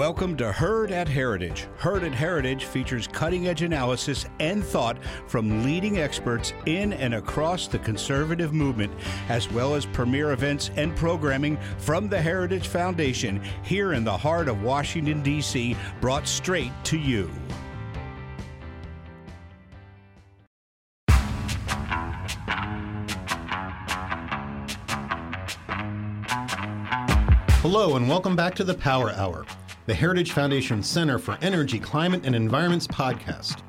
Welcome to Heard at Heritage. Heard at Heritage features cutting edge analysis and thought from leading experts in and across the conservative movement, as well as premier events and programming from the Heritage Foundation here in the heart of Washington, D.C., brought straight to you. Hello, and welcome back to the Power Hour, the Heritage Foundation Center for Energy, Climate, and Environment's podcast.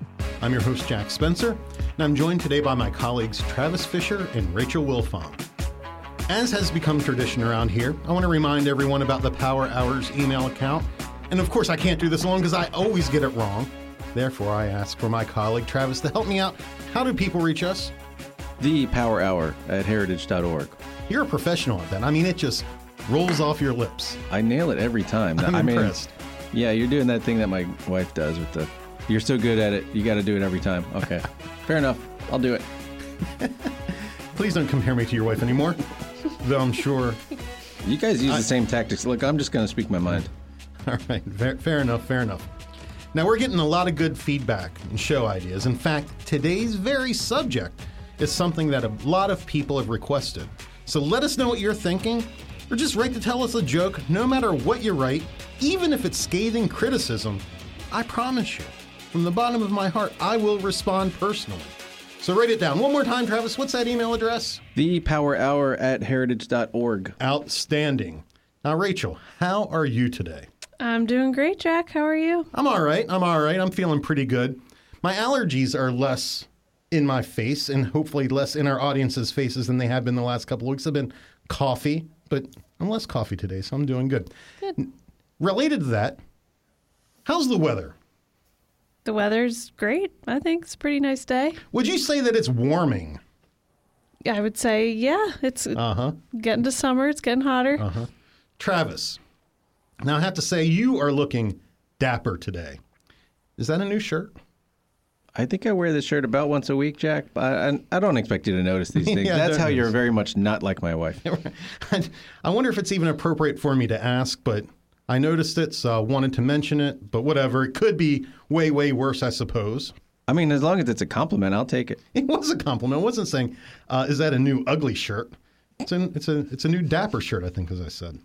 I'm your host, Jack Spencer, and I'm joined today by my colleagues Travis Fisher and Rachael Wilfong. As has become tradition around here, I want to remind everyone about the Power Hours email account. And of course, I can't do this alone because I always get it wrong. Therefore, I ask for my colleague Travis to help me out. How do people reach us? The Power Hour at heritage.org. You're a professional at that. I mean, it just rolls off your lips. I nail it every time. I'm I mean, impressed. yeah, you're doing that thing that my wife does with the. You're so good at it, you got to do it every time. Okay, fair enough. I'll do it. Please don't compare me to your wife anymore, though I'm sure. You guys use the same tactics. Look, I'm just going to speak my mind. All right, fair, fair enough, fair enough. Now, we're getting a lot of good feedback and show ideas. In fact, today's very subject is something that a lot of people have requested. So let us know what you're thinking, or just write to tell us a joke, no matter what you write, even if it's scathing criticism. I promise you, from the bottom of my heart, I will respond personally. So write it down. One more time, Travis. What's that email address? The Power Hour at heritage.org. Outstanding. Now, Rachael, how are you today? I'm doing great, Jack. How are you? I'm all right. I'm all right. I'm feeling pretty good. My allergies are less in my face and hopefully less in our audience's faces than they have been the last couple of weeks. I've been coffee, but I'm less coffee today, so I'm doing good. Good. Related to that, how's the weather? The weather's great. I think it's a pretty nice day. Would you say that it's warming? I would say, yeah, it's Uh huh. getting to summer. It's getting hotter. Travis, now I have to say you are looking dapper today. Is that a new shirt? I think I wear this shirt about once a week, Jack. But I, I don't expect you to notice these things. Yeah, That's how you're very much not like my wife. I wonder if it's even appropriate for me to ask, but I noticed it, so I wanted to mention it. But whatever, it could be way, way worse, I suppose. I mean, as long as it's a compliment, I'll take it. It was a compliment. I wasn't saying, uh, "Is that a new ugly shirt?" It's an, it's a, it's a new dapper shirt, I think, as I said.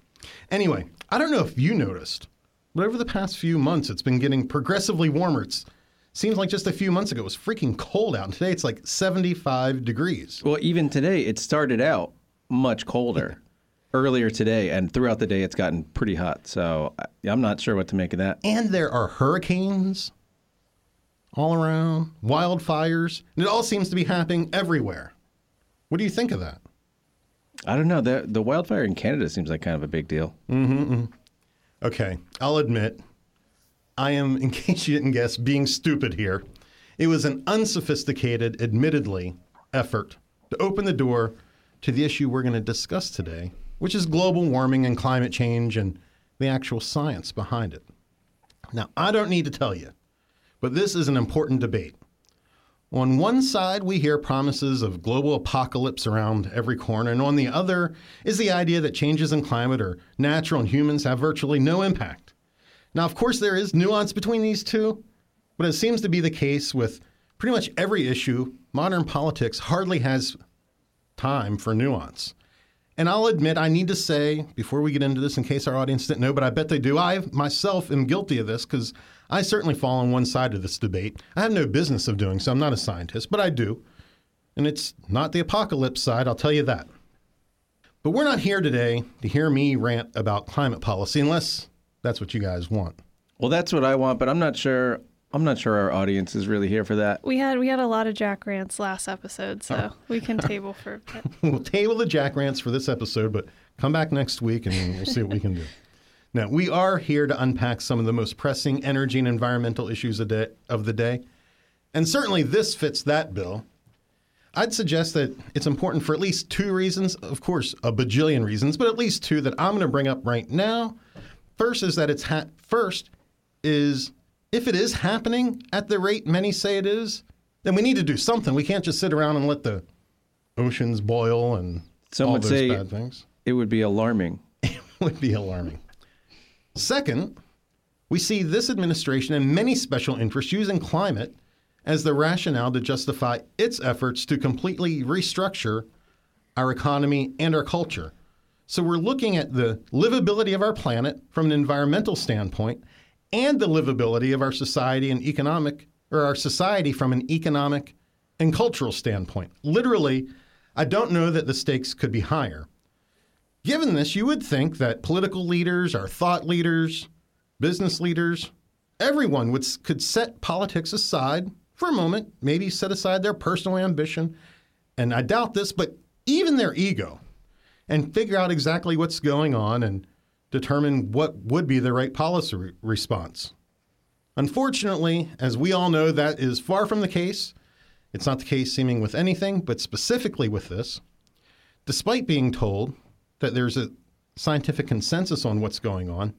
Anyway, I don't know if you noticed, but over the past few months, it's been getting progressively warmer. It seems like just a few months ago it was freaking cold out, and today it's like 75 degrees. Well, even today, it started out much colder earlier today, and throughout the day, it's gotten pretty hot. So I'm not sure what to make of that. And there are hurricanes all around, wildfires, and it all seems to be happening everywhere. What do you think of that? I don't know. The the wildfire in Canada seems like kind of a big deal. Hmm. Okay, I'll admit, I am, in case you didn't guess, being stupid here. It was an unsophisticated, admittedly, effort to open the door to the issue we're going to discuss today, which is global warming and climate change and the actual science behind it. Now, I don't need to tell you, but this is an important debate. On one side, we hear promises of global apocalypse around every corner, and on the other is the idea that changes in climate are natural and humans have virtually no impact. Now, of course, there is nuance between these two, but it seems to be the case with pretty much every issue. Modern politics hardly has time for nuance. And I'll admit, I need to say before we get into this, in case our audience didn't know, but I bet they do, I myself am guilty of this because I certainly fall on one side of this debate. I have no business of doing so. I'm not a scientist, but I do. And it's not the apocalypse side, I'll tell you that. But we're not here today to hear me rant about climate policy unless that's what you guys want. Well, that's what I want, but I'm not sure. I'm not sure our audience is really here for that. We had we had a lot of Jack rants last episode, so Oh. we can table for a bit. we'll table the jack rants for this episode, but come back next week and we'll see what we can do. Now, we are here to unpack some of the most pressing energy and environmental issues of the- of the day. And certainly this fits that bill. I'd suggest that it's important for at least two reasons. Of course, a bajillion reasons, but at least two that I'm going to bring up right now. First is that it's ha- first is if it is happening at the rate many say it is, then we need to do something. We can't just sit around and let the oceans boil and Some all would those say- bad things. It would be alarming. It would be alarming. Second, We see this administration and many special interests using climate as the rationale to justify its efforts to completely restructure our economy and our culture. So we're looking at the livability of our planet from an environmental standpoint and the livability of our society and economic or our society from an economic and cultural standpoint. Literally, I don't know that the stakes could be higher. Given this, you would think that political leaders, our thought leaders, business leaders, everyone would could set politics aside for a moment, maybe set aside their personal ambition, and I doubt this, but even their ego, and figure out exactly what's going on and determine what would be the right policy re- response. Unfortunately, as we all know, that is far from the case. It's not the case seeming with anything, but specifically with this. Despite being told that there's a scientific consensus on what's going on,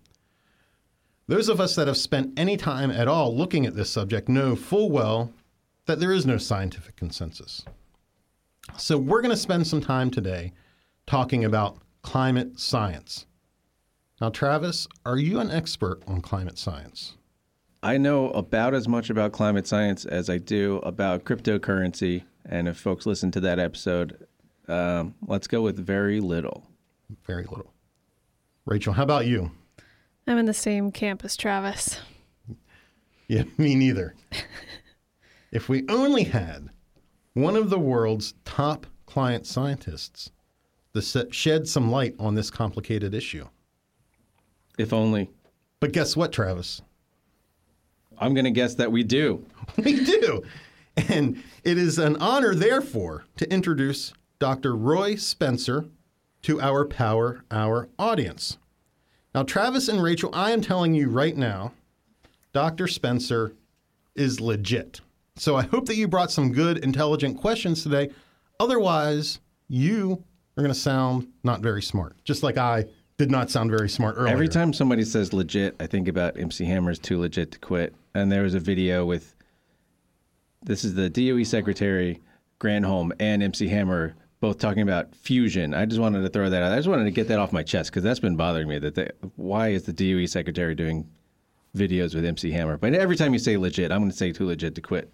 those of us that have spent any time at all looking at this subject know full well that there is no scientific consensus. So, we're going to spend some time today talking about climate science. Now, Travis, are you an expert on climate science? I know about as much about climate science as I do about cryptocurrency. And if folks listen to that episode, um, let's go with very little. Very little. Rachael, how about you? I'm in the same camp as Travis. Yeah, me neither. if we only had one of the world's top climate scientists to shed some light on this complicated issue. If only. But guess what, Travis? I'm going to guess that we do. we do. And it is an honor, therefore, to introduce Dr. Roy Spencer to our Power Hour audience. Now, Travis and Rachael, I am telling you right now, Dr. Spencer is legit. So I hope that you brought some good, intelligent questions today. Otherwise, you are going to sound not very smart, just like I did not sound very smart earlier. Every time somebody says legit, I think about MC Hammer's Too Legit to Quit. And there was a video with this is the DOE Secretary Granholm and MC Hammer both talking about fusion. I just wanted to throw that out. I just wanted to get that off my chest because that's been bothering me. That they, why is the DOE Secretary doing videos with MC Hammer? But every time you say legit, I'm going to say too legit to quit.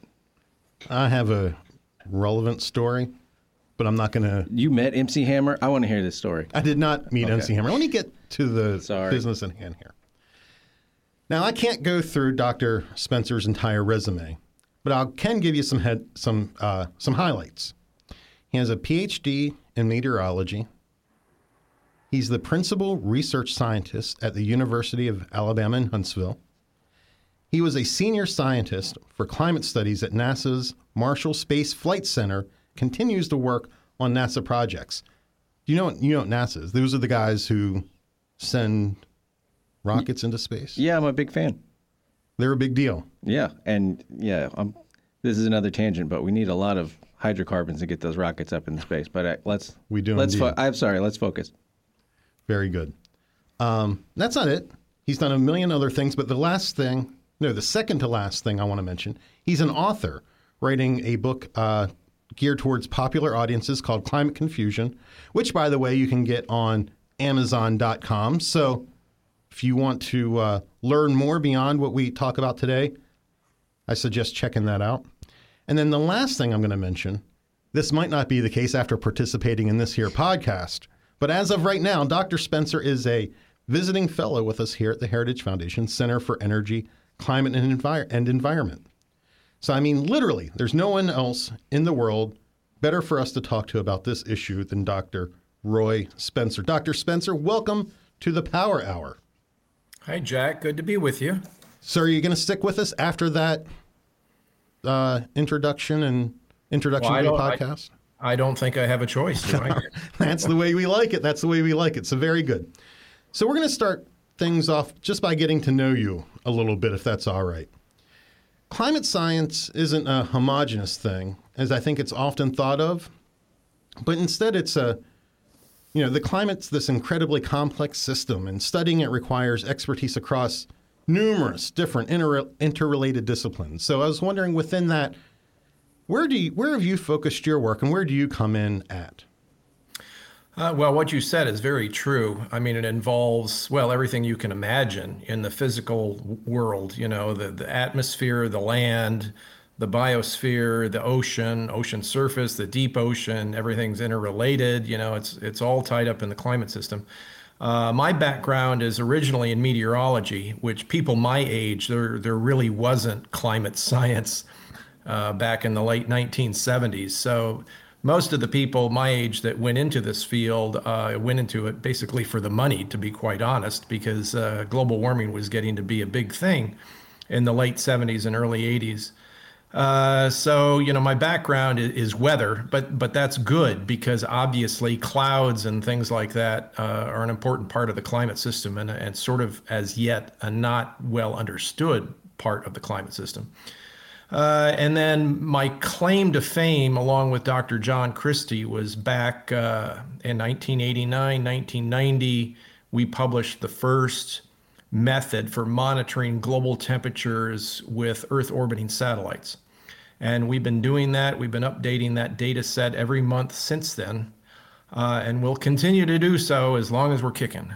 I have a relevant story but I'm not going to. You met MC Hammer? I want to hear this story. I did not meet okay. MC Hammer. Let me get to the Sorry. business in hand here. Now, I can't go through Dr. Spencer's entire resume, but I can give you some head, some uh, some highlights. He has a PhD in meteorology. He's the principal research scientist at the University of Alabama in Huntsville. He was a senior scientist for climate studies at NASA's Marshall Space Flight Center continues to work on NASA projects. Do you know what you know what NASA is? Those are the guys who send rockets into space. Yeah, I'm a big fan. They're a big deal. Yeah, and yeah, I'm, this is another tangent, but we need a lot of hydrocarbons to get those rockets up in space. But uh, let's we do. Let's. Fo- I'm sorry. Let's focus. Very good. Um, that's not it. He's done a million other things, but the last thing, no, the second to last thing I want to mention, he's an author writing a book uh, geared towards popular audiences called Climate Confusion, which, by the way, you can get on Amazon.com. So if you want to uh, learn more beyond what we talk about today, I suggest checking that out. And then the last thing I'm going to mention this might not be the case after participating in this here podcast, but as of right now, Dr. Spencer is a visiting fellow with us here at the Heritage Foundation Center for Energy, Climate, and, and Environment. So, I mean, literally, there's no one else in the world better for us to talk to about this issue than Dr. Roy Spencer. Dr. Spencer, welcome to the Power Hour. Hi, Jack. Good to be with you. So, are you going to stick with us after that uh, introduction and introduction well, to the podcast? I, I, don't think I have a choice. That's the way we like it. That's the way we like it. So, very good. So, we're going to start things off just by getting to know you a little bit, if that's all right climate science isn't a homogenous thing, as I think it's often thought of, but instead it's a you know, the climate's this incredibly complex system, and studying it requires expertise across numerous different inter- interrelated disciplines. So I was wondering within that, where do you, where have you focused your work, and where do you come in at? Uh, well, what you said is very true. I mean, it involves, well, everything you can imagine in the physical world, you know, the, the atmosphere, the land, the biosphere, the ocean, ocean surface, the deep ocean, everything's interrelated. You know, it's, it's all tied up in the climate system. Uh, my background is originally in meteorology, which people my age, there, there really wasn't climate science uh, back in the late 1970s. So most of the people my age that went into this field uh, went into it basically for the money, to be quite honest, because uh, global warming was getting to be a big thing in the late 70s and early 80s. Uh, so you know, my background is, weather, but but that's good because obviously clouds and things like that uh, are an important part of the climate system and and sort of as yet a not well understood part of the climate system. Uh, and then my claim to fame, along with Dr. John Christy, was back uh, in 1989, 1990. We published the first method for monitoring global temperatures with Earth orbiting satellites. And we've been doing that. We've been updating that data set every month since then. Uh, and we'll continue to do so as long as we're kicking.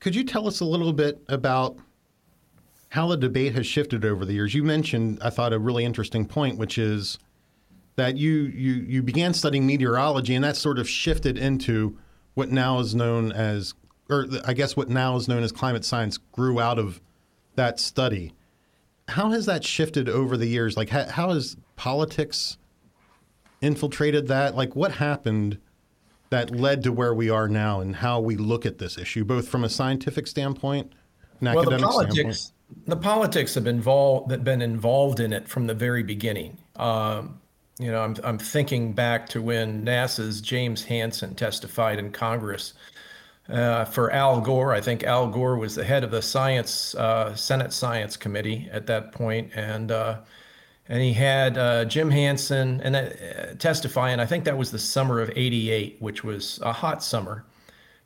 Could you tell us a little bit about how the debate has shifted over the years. You mentioned, I thought, a really interesting point, which is that you you you began studying meteorology, and that sort of shifted into what now is known as, or I guess what now is known as climate science, grew out of that study. How has that shifted over the years? Like, how, how has politics infiltrated that? Like, what happened? that led to where we are now and how we look at this issue, both from a scientific standpoint and well, academic the politics, standpoint the politics have been involved been involved in it from the very beginning. Um, you know, I'm I'm thinking back to when NASA's James Hansen testified in Congress uh, for Al Gore. I think Al Gore was the head of the science uh, Senate Science Committee at that point, and uh, and he had uh, Jim Hansen and uh, testify, and I think that was the summer of '88, which was a hot summer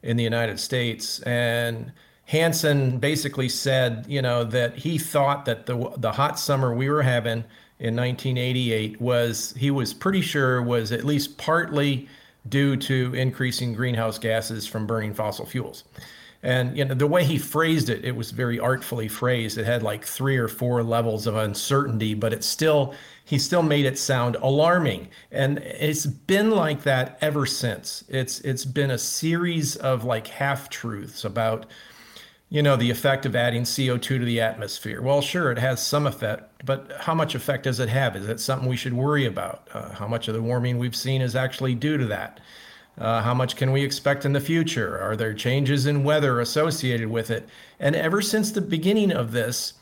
in the United States, and Hansen basically said, you know, that he thought that the the hot summer we were having in 1988 was he was pretty sure was at least partly due to increasing greenhouse gases from burning fossil fuels. And you know the way he phrased it, it was very artfully phrased. It had like three or four levels of uncertainty, but it still he still made it sound alarming. And it's been like that ever since. It's it's been a series of like half truths about you know, the effect of adding CO2 to the atmosphere. Well, sure, it has some effect, but how much effect does it have? Is it something we should worry about? Uh, how much of the warming we've seen is actually due to that? Uh, how much can we expect in the future? Are there changes in weather associated with it? And ever since the beginning of this,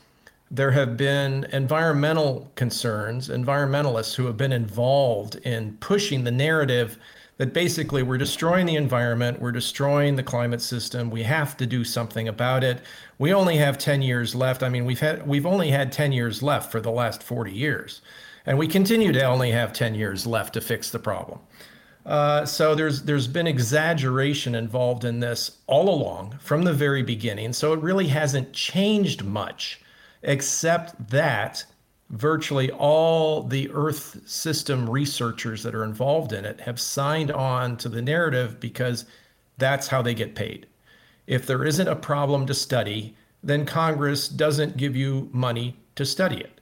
there have been environmental concerns, environmentalists who have been involved in pushing the narrative that basically we're destroying the environment, we're destroying the climate system. We have to do something about it. We only have 10 years left. I mean, we've had we've only had 10 years left for the last 40 years, and we continue to only have 10 years left to fix the problem. Uh, so there's there's been exaggeration involved in this all along from the very beginning. So it really hasn't changed much, except that virtually all the Earth system researchers that are involved in it have signed on to the narrative because that's how they get paid. If there isn't a problem to study, then Congress doesn't give you money to study it.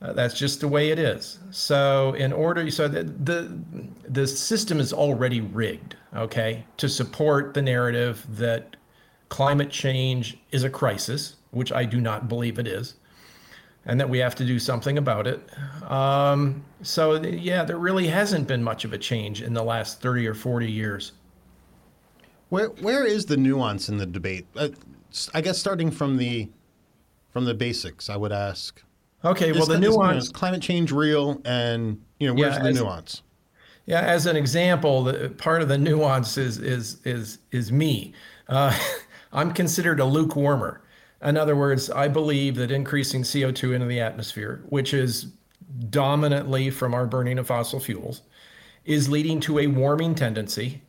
Uh, that's just the way it is. So, in order, so the, the the system is already rigged, okay, to support the narrative that climate change is a crisis, which I do not believe it is and that we have to do something about it. Um, so, yeah, there really hasn't been much of a change in the last 30 or 40 years. Where where is the nuance in the debate? Uh, I guess starting from the from the basics, I would ask. Okay, well, the nuance is climate change real, and you know where's yeah, the as, nuance? Yeah, as an example, the, part of the nuance is is is is me. Uh, I'm considered a lukewarmer. In other words, I believe that increasing CO2 into the atmosphere, which is dominantly from our burning of fossil fuels, is leading to a warming tendency.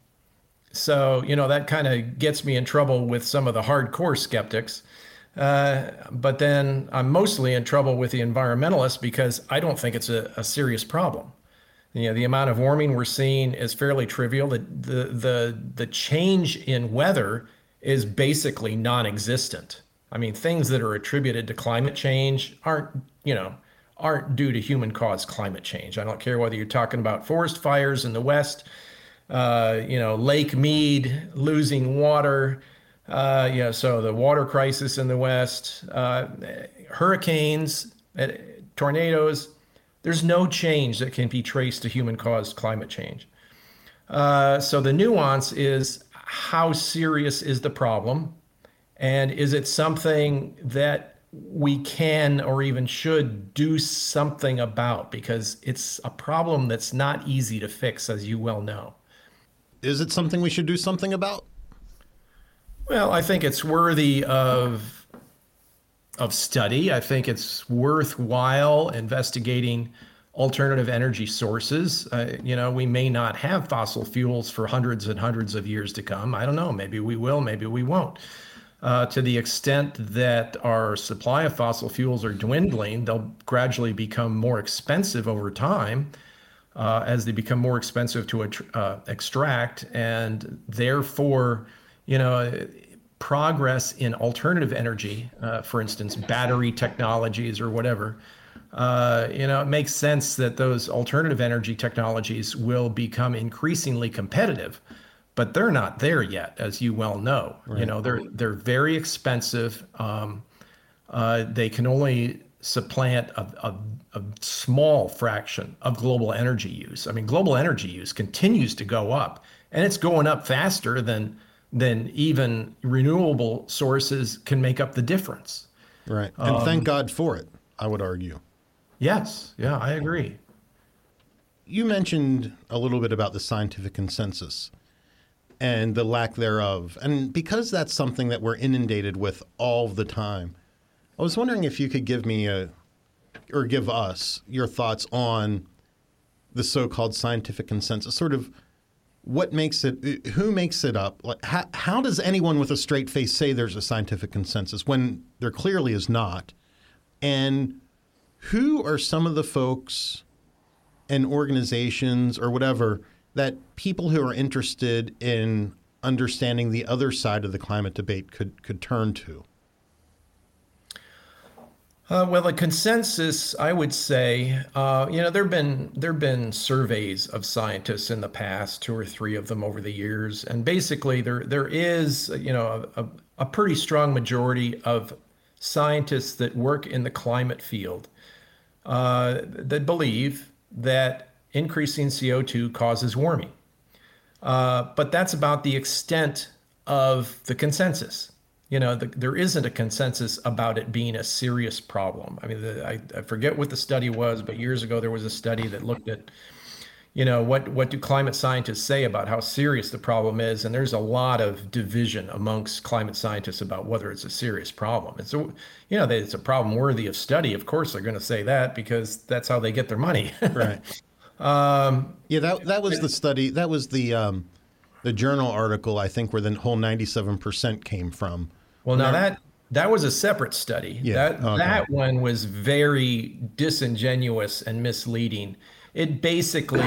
So, you know, that kind of gets me in trouble with some of the hardcore skeptics. Uh, but then I'm mostly in trouble with the environmentalists because I don't think it's a, a serious problem. You know, the amount of warming we're seeing is fairly trivial. The the the, the change in weather is basically non-existent. I mean, things that are attributed to climate change aren't, you know, aren't due to human caused climate change. I don't care whether you're talking about forest fires in the West, uh, you know, Lake Mead losing water, uh, you know, so the water crisis in the West, uh, hurricanes, uh, tornadoes, there's no change that can be traced to human caused climate change. Uh, so the nuance is how serious is the problem? And is it something that we can or even should do something about? Because it's a problem that's not easy to fix, as you well know. Is it something we should do something about? Well, I think it's worthy of of study. I think it's worthwhile investigating alternative energy sources. Uh, you know, we may not have fossil fuels for hundreds and hundreds of years to come. I don't know. Maybe we will, maybe we won't. Uh, to the extent that our supply of fossil fuels are dwindling, they'll gradually become more expensive over time uh, as they become more expensive to uh, extract. And therefore, you know, progress in alternative energy, uh, for instance, battery technologies or whatever, uh, you know, it makes sense that those alternative energy technologies will become increasingly competitive, but they're not there yet, as you well know. Right. You know, they're they're very expensive. Um, uh, they can only supplant a, a, a, small fraction of global energy use. I mean, global energy use continues to go up, and it's going up faster than than even renewable sources can make up the difference. Right, and um, thank God for it. I would argue. Yes, yeah, I agree. You mentioned a little bit about the scientific consensus and the lack thereof. And because that's something that we're inundated with all the time, I was wondering if you could give me a, or give us your thoughts on the so called scientific consensus. Sort of what makes it, who makes it up? Like, how, how does anyone with a straight face say there's a scientific consensus when there clearly is not? And who are some of the folks and organizations or whatever that people who are interested in understanding the other side of the climate debate could could turn to? Uh, well, a consensus, I would say, uh, you know, there've been there've been surveys of scientists in the past, two or three of them over the years, and basically there there is, you know, a, a pretty strong majority of scientists that work in the climate field uh, that believe that increasing CO2 causes warming. Uh, but that's about the extent of the consensus. You know, the, there isn't a consensus about it being a serious problem. I mean, the, I, I forget what the study was, but years ago there was a study that looked at you know what what do climate scientists say about how serious the problem is and there's a lot of division amongst climate scientists about whether it's a serious problem it's you know it's a problem worthy of study of course they're going to say that because that's how they get their money right um, yeah that that was the study that was the um, the journal article i think where the whole 97% came from well now that that was a separate study yeah, that okay. that one was very disingenuous and misleading it basically,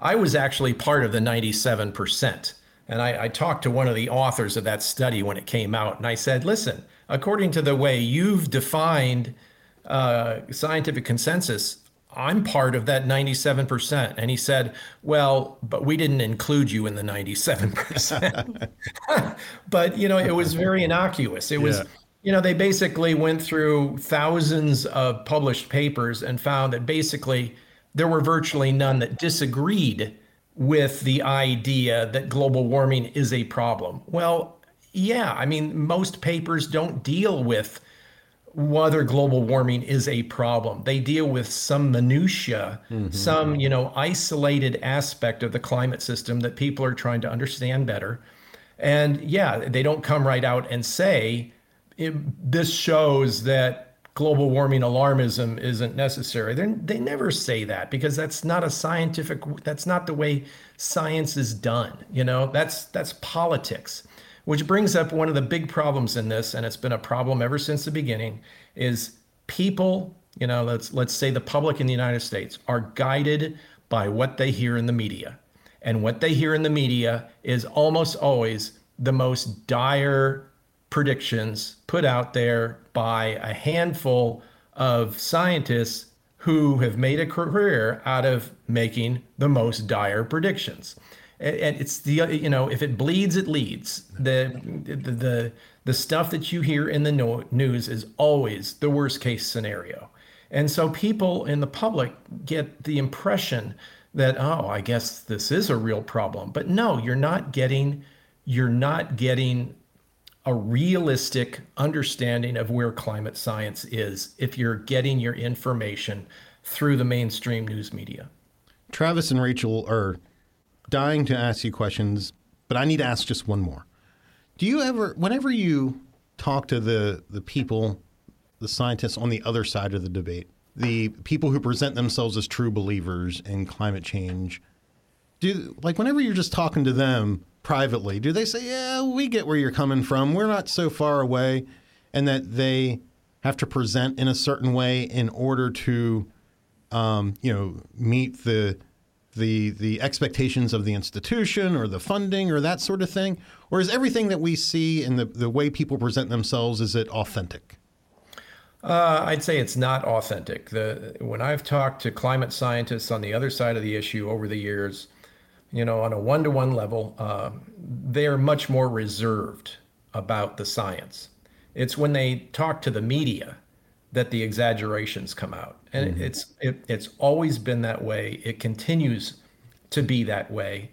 I was actually part of the 97%. And I, I, talked to one of the authors of that study when it came out, and I said, listen, according to the way you've defined uh, scientific consensus, I'm part of that 97%. And he said, well, but we didn't include you in the 97%. but, you know, it was very innocuous. It was, you know, they basically went through thousands of published papers and found that basically there were virtually none that disagreed with the idea that global warming is a problem. Well, yeah, I mean, most papers don't deal with whether global warming is a problem. They deal with some minutia, mm-hmm. some, you know, isolated aspect of the climate system that people are trying to understand better. And yeah, they don't come right out and say this shows that global warming alarmism isn't necessary. They're, they never say that because that's not a scientific. That's not the way science is done. You know, that's that's politics, which brings up one of the big problems in this, and it's been a problem ever since the beginning. Is people, you know, let's let's say the public in the United States are guided by what they hear in the media. And what they hear in the media is almost always the most dire predictions put out there by a handful of scientists who have made a career out of making the most dire predictions. And it's the you know if it bleeds it leads. The the the, stuff that you hear in the no- news is always the worst case scenario. And so people in the public get the impression that oh, I guess this is a real problem. But no, you're not getting you're not getting a realistic understanding of where climate science is if you're getting your information through the mainstream news media. Travis and Rachael are dying to ask you questions, but I need to ask just one more. Do you ever, whenever you talk to the, the people, the scientists on the other side of the debate, the people who present themselves as true believers in climate change, do like whenever you're just talking to them, privately, do they say, "Yeah, we get where you're coming from. We're not so far away," and that they have to present in a certain way in order to, um, you know, meet the the the expectations of the institution or the funding or that sort of thing, or is everything that we see in the the way people present themselves is it authentic? Uh, I'd say it's not authentic. The when I've talked to climate scientists on the other side of the issue over the years, you know, on a one to one level, uh, they're much more reserved about the science. It's when they talk to the media that the exaggerations come out. And mm-hmm. it's, it, it's always been that way. It continues to be that way.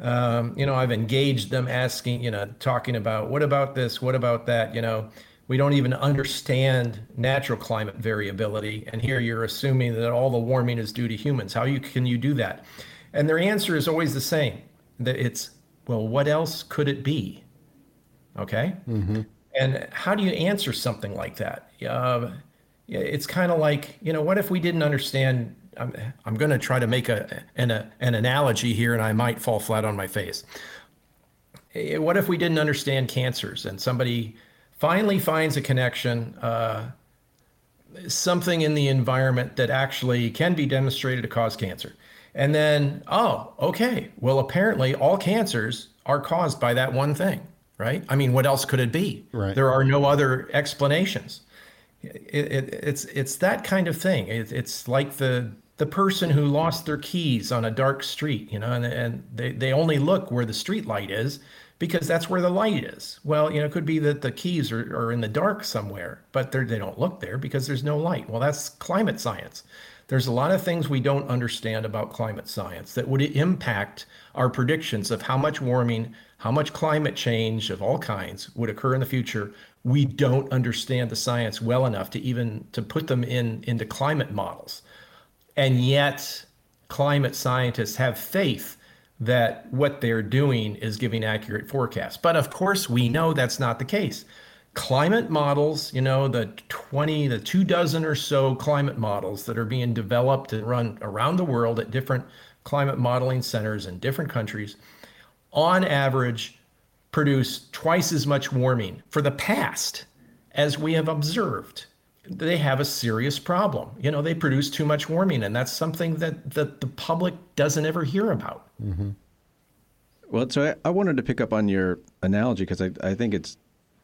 Um, you know, I've engaged them asking, you know, talking about what about this? What about that? You know, we don't even understand natural climate variability. And here you're assuming that all the warming is due to humans. How you, can you do that? And their answer is always the same that it's, well, what else could it be? Okay. Mm-hmm. And how do you answer something like that? Uh, it's kind of like, you know, what if we didn't understand? I'm, I'm going to try to make a, an, a, an analogy here and I might fall flat on my face. Eh, what if we didn't understand cancers and somebody finally finds a connection, uh, something in the environment that actually can be demonstrated to cause cancer? And then, oh, okay. Well, apparently all cancers are caused by that one thing, right? I mean, what else could it be? Right. There are no other explanations. It, it, it's it's that kind of thing. It, it's like the the person who lost their keys on a dark street, you know, and, and they, they only look where the street light is because that's where the light is. Well, you know, it could be that the keys are, are in the dark somewhere, but they don't look there because there's no light. Well, that's climate science. There's a lot of things we don't understand about climate science that would impact our predictions of how much warming, how much climate change of all kinds would occur in the future. We don't understand the science well enough to even to put them in into climate models. And yet climate scientists have faith that what they're doing is giving accurate forecasts. But of course, we know that's not the case climate models, you know, the 20, the two dozen or so climate models that are being developed and run around the world at different climate modeling centers in different countries, on average, produce twice as much warming for the past as we have observed. They have a serious problem. You know, they produce too much warming, and that's something that, that the public doesn't ever hear about. Mm-hmm. Well, so I, I, wanted to pick up on your analogy because I, I think it's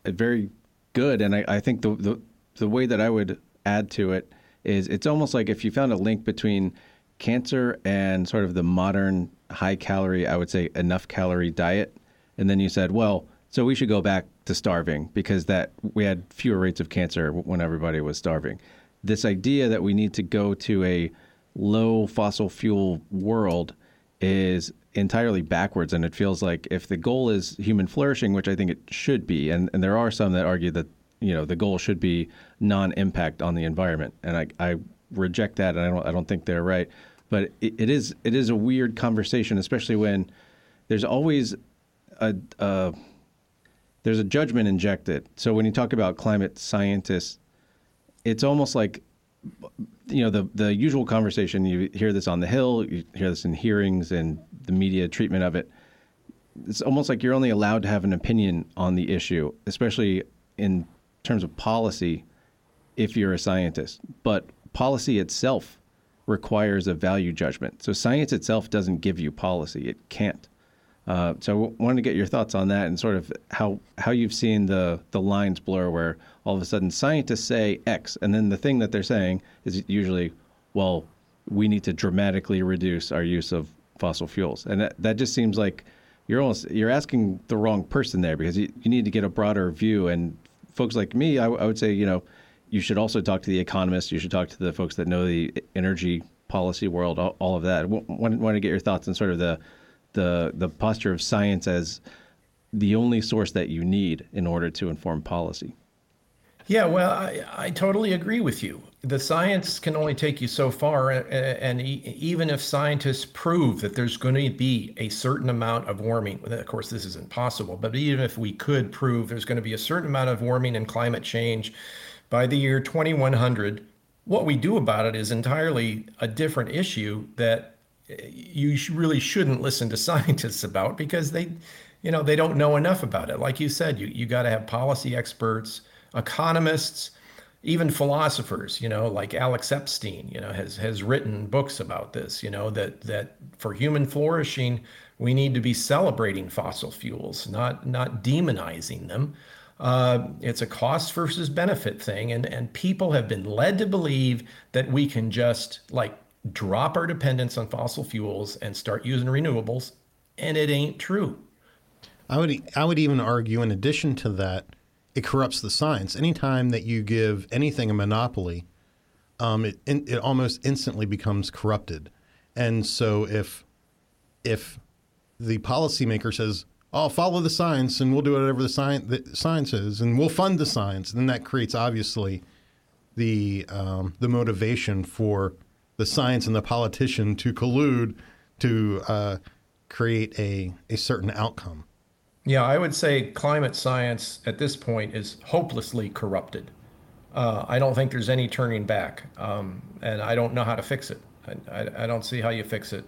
very good. And I, I think the, the the way that I would add to it is it's almost like if you found a link between cancer and sort of the modern high calorie, I would say enough calorie diet, and then you said, well, so we should go back to starving because that we had fewer rates of cancer when everybody was starving. This idea that we need to go to a low fossil fuel world is entirely backwards. And it feels like if the goal is human flourishing, which I think it should be, and, and there are some that argue that you know the goal should be non-impact on the environment, and I, I reject that, and I don't I don't think they're right. But it, it is it is a weird conversation, especially when there's always a, a there's a judgment injected. So when you talk about climate scientists, it's almost like you know the the usual conversation. You hear this on the Hill, you hear this in hearings and the media treatment of it. It's almost like you're only allowed to have an opinion on the issue, especially in terms of policy, if you're a scientist. But policy itself requires a value judgment. So science itself doesn't give you policy; it can't. Uh, so I wanted to get your thoughts on that and sort of how how you've seen the the lines blur, where all of a sudden scientists say X, and then the thing that they're saying is usually, well, we need to dramatically reduce our use of fossil fuels, and that, that just seems like you're almost you're asking the wrong person there because you, you need to get a broader view. And folks like me, I, I would say, you know, you should also talk to the economists. You should talk to the folks that know the energy policy world, all, all of that. Want, want to get your thoughts on sort of the the the posture of science as the only source that you need in order to inform policy. Yeah, well, I, I totally agree with you. The science can only take you so far, and even if scientists prove that there's going to be a certain amount of warming, of course, this isn't possible, but even if we could prove there's going to be a certain amount of warming and climate change by the year 2100, what we do about it is entirely a different issue that you really shouldn't listen to scientists about because they, you know, they don't know enough about it. Like you said, you you got to have policy experts, economists, even philosophers. You know, like Alex Epstein. You know, has has written books about this. You know that that for human flourishing, we need to be celebrating fossil fuels, not not demonizing them. Uh, it's a cost versus benefit thing, and and people have been led to believe that we can just like drop our dependence on fossil fuels and start using renewables, and it ain't true. I would I would even argue, in addition to that, it corrupts the science. Anytime that you give anything a monopoly, um, it it almost instantly becomes corrupted. And so if if the policymaker says, "Oh, follow the science, and we'll do whatever the science the science is, and we'll fund the science," then that creates obviously the um, the motivation for the science and the politician to collude to uh, create a, a certain outcome. Yeah, I would say climate science at this point is hopelessly corrupted. Uh, I don't think there's any turning back, um, and I don't know how to fix it. I, I, I, don't see how you fix it.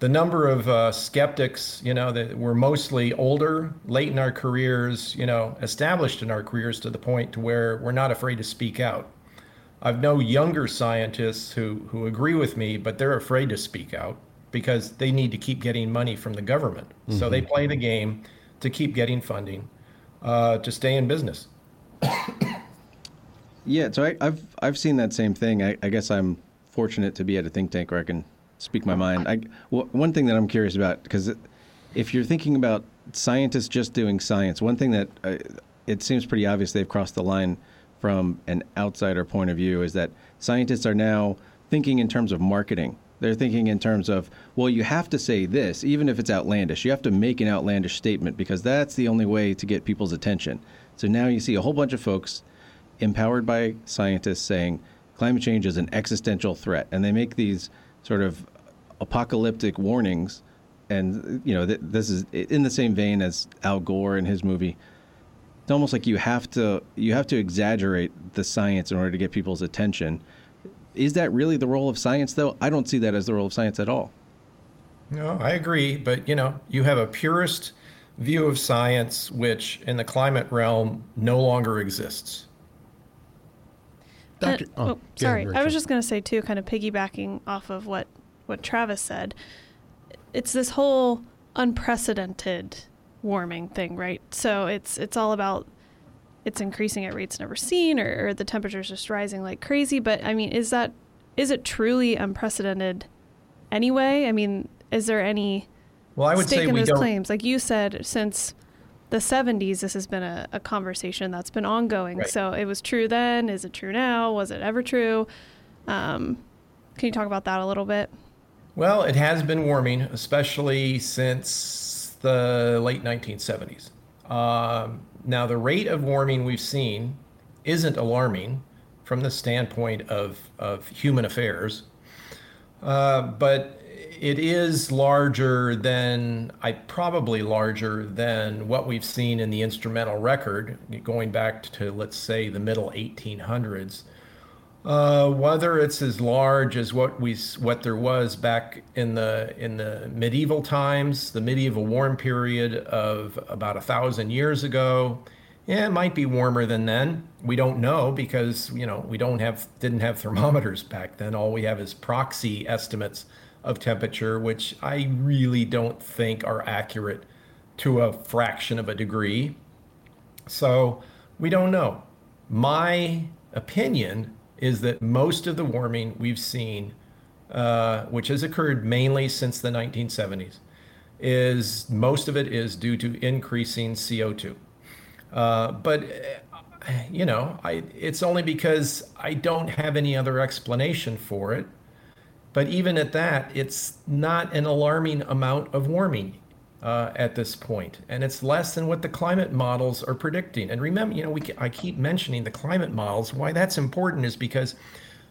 The number of uh, skeptics, you know, that were mostly older, late in our careers, you know, established in our careers to the point to where we're not afraid to speak out. I've know younger scientists who, who agree with me, but they're afraid to speak out because they need to keep getting money from the government. Mm-hmm. So they play the game to keep getting funding uh, to stay in business. yeah, so I, have I've seen that same thing. I, I, guess I'm fortunate to be at a think tank where I can speak my mind. I, w- one thing that I'm curious about because if you're thinking about scientists just doing science, one thing that uh, it seems pretty obvious they've crossed the line from an outsider point of view is that scientists are now thinking in terms of marketing. They're thinking in terms of, well, you have to say this, even if it's outlandish. You have to make an outlandish statement because that's the only way to get people's attention. So now you see a whole bunch of folks empowered by scientists saying climate change is an existential threat. And they make these sort of apocalyptic warnings. And, you know, th- this is in the same vein as Al Gore in his movie it's almost like you have to you have to exaggerate the science in order to get people's attention. Is that really the role of science though? I don't see that as the role of science at all. No, I agree, but you know, you have a purist view of science which in the climate realm no longer exists. Doctor, uh, oh, oh, sorry. I was just going to say too, kind of piggybacking off of what what Travis said. It's this whole unprecedented warming thing, right? So it's it's all about it's increasing at rates never seen, or, or the temperature's just rising like crazy. But I mean, is that is it truly unprecedented anyway? I mean, is there any well, I would stake say in those claims? Like you said, since the 70s, this has been a, a conversation that's been ongoing. Right. So it was true then. Is it true now? Was it ever true? Um, can you talk about that a little bit? Well, it has been warming, especially since the late 1970s. Um, now, the rate of warming we've seen isn't alarming from the standpoint of, of human affairs, uh, but it is larger than, I probably larger than what we've seen in the instrumental record, going back to, let's say, the middle 1800s. Uh, whether it's as large as what we what there was back in the in the medieval times, the medieval warm period of about a thousand years ago, Yeah, it might be warmer than then. We don't know because you know we don't have didn't have thermometers back then. All we have is proxy estimates of temperature, which I really don't think are accurate to a fraction of a degree. So we don't know. My opinion is that most of the warming we've seen, uh, which has occurred mainly since the 1970s, is most of it is due to increasing CO2. Uh, but you know, I, it's only because I don't have any other explanation for it. But even at that, it's not an alarming amount of warming uh, at this point, and it's less than what the climate models are predicting. And remember, you know, we I keep mentioning the climate models. Why that's important is because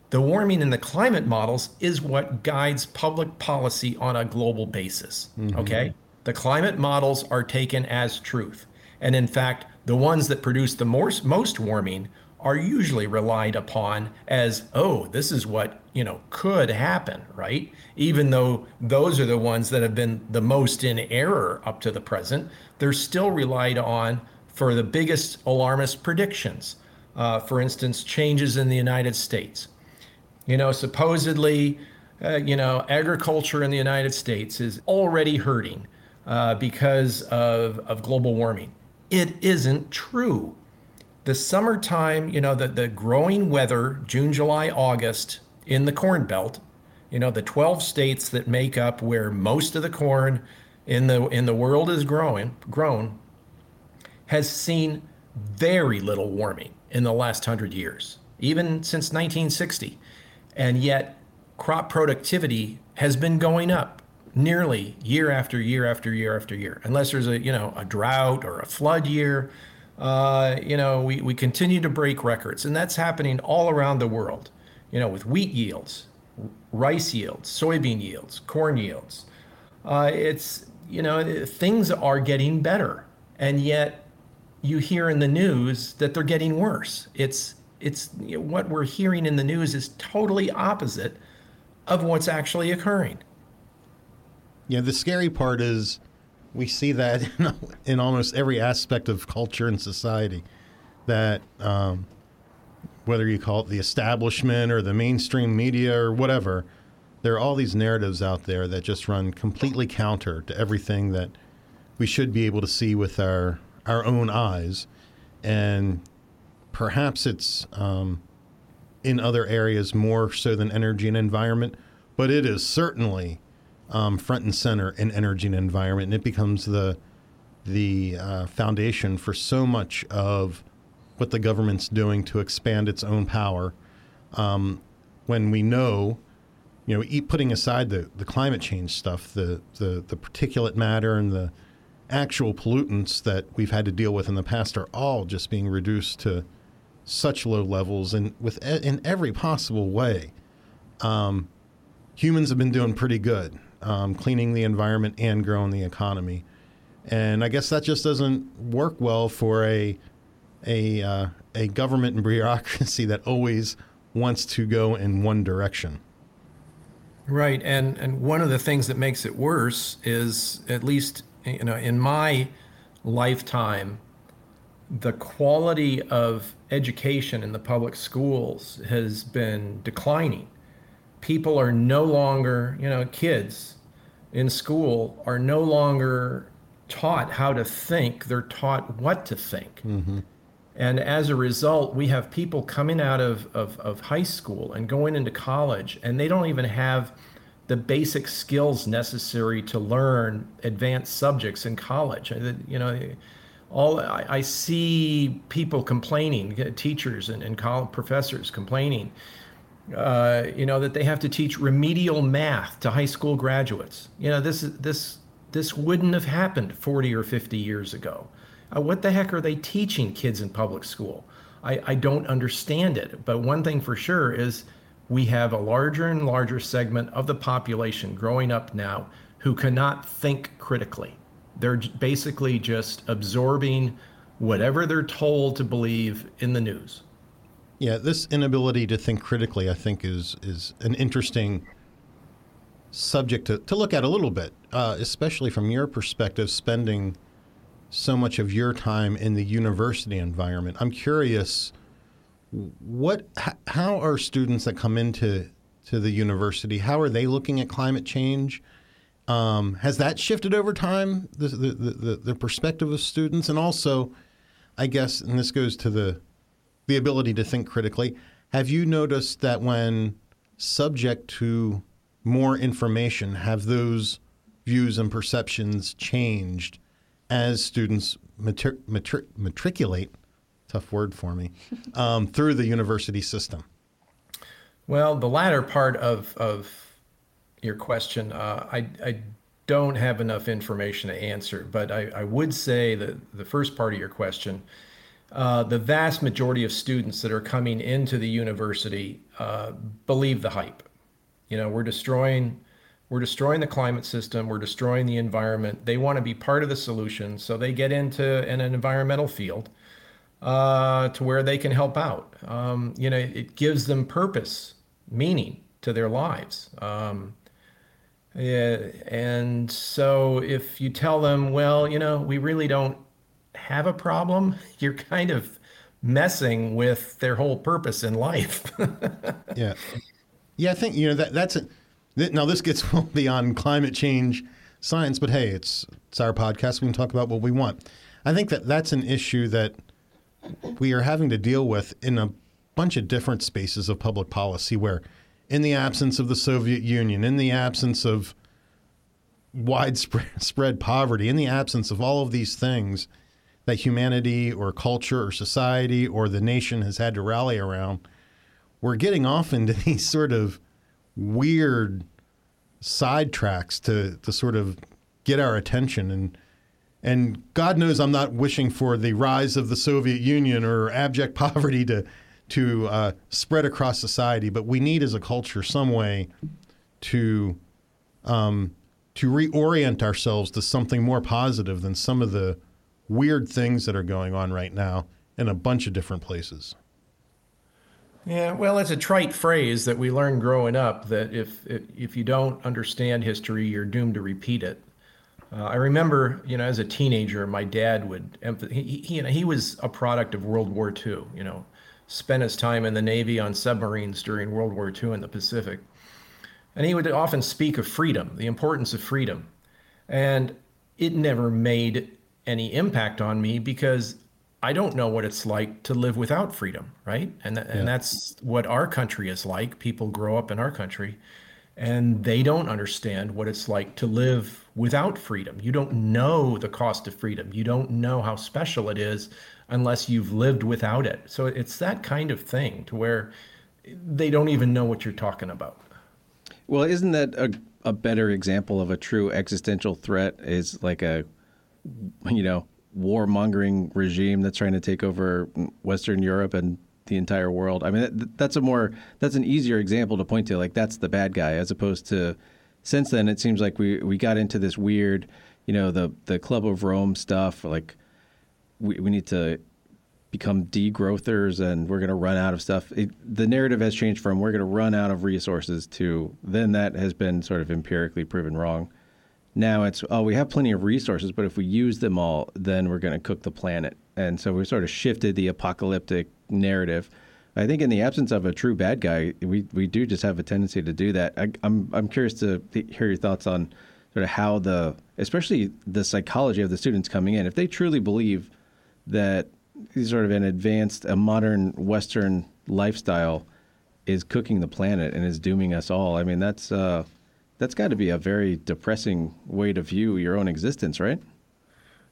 the warming in the climate models is what guides public policy on a global basis. Mm-hmm. Okay, the climate models are taken as truth, and in fact, the ones that produce the most most warming are usually relied upon as oh this is what you know could happen right? Even though those are the ones that have been the most in error up to the present they're still relied on for the biggest alarmist predictions. Uh, for instance changes in the united states. You know supposedly uh, you know agriculture in the united states is already hurting uh, because of, of global warming. It isn't true. The summertime, you know, the, the growing weather, June, July, August in the Corn Belt, you know, the 12 states that make up where most of the corn in the in the world is growing, grown, has seen very little warming in the last hundred years, even since 1960. And yet crop productivity has been going up nearly year after year after year after year, unless there's a, you know, a drought or a flood year uh, you know, we, we continue to break records, and that's happening all around the world, you know, with wheat yields, rice yields, soybean yields, corn yields. Uh, it's, you know, things are getting better, and yet you hear in the news that they're getting worse. It's, it's you know, what we're hearing in the news is totally opposite of what's actually occurring. Yeah, the scary part is we see that in, in, almost every aspect of culture and society. That um, whether you call it the establishment or the mainstream media or whatever, there are all these narratives out there that just run completely counter to everything that we should be able to see with our our own eyes, and perhaps it's um, in other areas more so than energy and environment, but it is certainly um, front and center in energy and environment, and it becomes the the uh, foundation for so much of what the government's doing to expand its own power. Um, when we know, you know, putting aside the, the climate change stuff, the, the the particulate matter and the actual pollutants that we've had to deal with in the past are all just being reduced to such low levels and with in every possible way. Um, humans have been doing pretty good um, cleaning the environment and growing the economy. And I guess that just doesn't work well for a a uh, a government and bureaucracy that always wants to go in one direction. Right, and and one of the things that makes it worse is, at least you know, in my lifetime, the quality of education in the public schools has been declining people are no longer, you know, kids in school are no longer taught how to think, they're taught what to think. Mm-hmm. And as a result, we have people coming out of, of, of, high school and going into college, and they don't even have the basic skills necessary to learn advanced subjects in college. You know, all I, I see people complaining, teachers and, and college professors complaining uh, you know, that they have to teach remedial math to high school graduates. You know, this this this wouldn't have happened 40 or 50 years ago. Uh, what the heck are they teaching kids in public school? I, I don't understand it. But one thing for sure is we have a larger and larger segment of the population growing up now who cannot think critically. They're basically just absorbing whatever they're told to believe in the news. Yeah, this inability to think critically, I think, is is an interesting subject to, to look at a little bit, uh, especially from your perspective, spending so much of your time in the university environment. I'm curious, what, how are students that come into to the university, how are they looking at climate change? Um, has that shifted over time, the, the, the, the, perspective of students? And also, I guess, and this goes to the, the ability to think critically, have you noticed that when subject to more information, have those views and perceptions changed as students matri- matri- matriculate, tough word for me, um, through the university system? Well, the latter part of, of your question, uh, I, I don't have enough information to answer, but I, I would say that the first part of your question, uh, the vast majority of students that are coming into the university uh, believe the hype. You know, we're destroying we're destroying the climate system, we're destroying the environment. They want to be part of the solution, so they get into an, an environmental field uh, to where they can help out. Um, you know, it gives them purpose, meaning to their lives. Um, yeah, and so if you tell them, well, you know, we really don't have a problem, you're kind of messing with their whole purpose in life. yeah. Yeah, I think, you know, that that's a, now this gets beyond climate change science, but hey, it's it's our podcast. We can talk about what we want. I think that that's an issue that we are having to deal with in a bunch of different spaces of public policy where in the absence of the Soviet Union, in the absence of widespread poverty, in the absence of all of these things that humanity or culture or society or the nation has had to rally around, we're getting off into these sort of weird sidetracks to to sort of get our attention and and God knows I'm not wishing for the rise of the Soviet Union or abject poverty to to uh, spread across society, but we need as a culture some way to um, to reorient ourselves to something more positive than some of the weird things that are going on right now in a bunch of different places. Yeah, well, it's a trite phrase that we learned growing up that if if you don't understand history, you're doomed to repeat it. Uh, I remember, you know, as a teenager, my dad would he, he, you know, he was a product of World War II. You know, spent his time in the Navy on submarines during World War II in the Pacific, and he would often speak of freedom, the importance of freedom, and it never made any impact on me because I don't know what it's like to live without freedom, right? And th- yeah. and that's what our country is like. People grow up in our country and they don't understand what it's like to live without freedom. You don't know the cost of freedom. You don't know how special it is unless you've lived without it. So it's that kind of thing to where they don't even know what you're talking about. Well, isn't that a, a better example of a true existential threat is like a you know, warmongering regime that's trying to take over Western Europe and the entire world. I mean, that, that's a more that's an easier example to point to. Like that's the bad guy, as opposed to since then it seems like we we got into this weird, you know, the the Club of Rome stuff. Like we we need to become degrowthers and we're going to run out of stuff. It, the narrative has changed from we're going to run out of resources to then that has been sort of empirically proven wrong. Now it's, oh, we have plenty of resources, but if we use them all, then we're going to cook the planet. And so we sort of shifted the apocalyptic narrative. I think in the absence of a true bad guy, we, we do just have a tendency to do that. I, I'm I'm curious to hear your thoughts on sort of how the, especially the psychology of the students coming in, if they truly believe that sort of an advanced, a modern Western lifestyle is cooking the planet and is dooming us all. I mean, that's uh, that's got to be a very depressing way to view your own existence, right?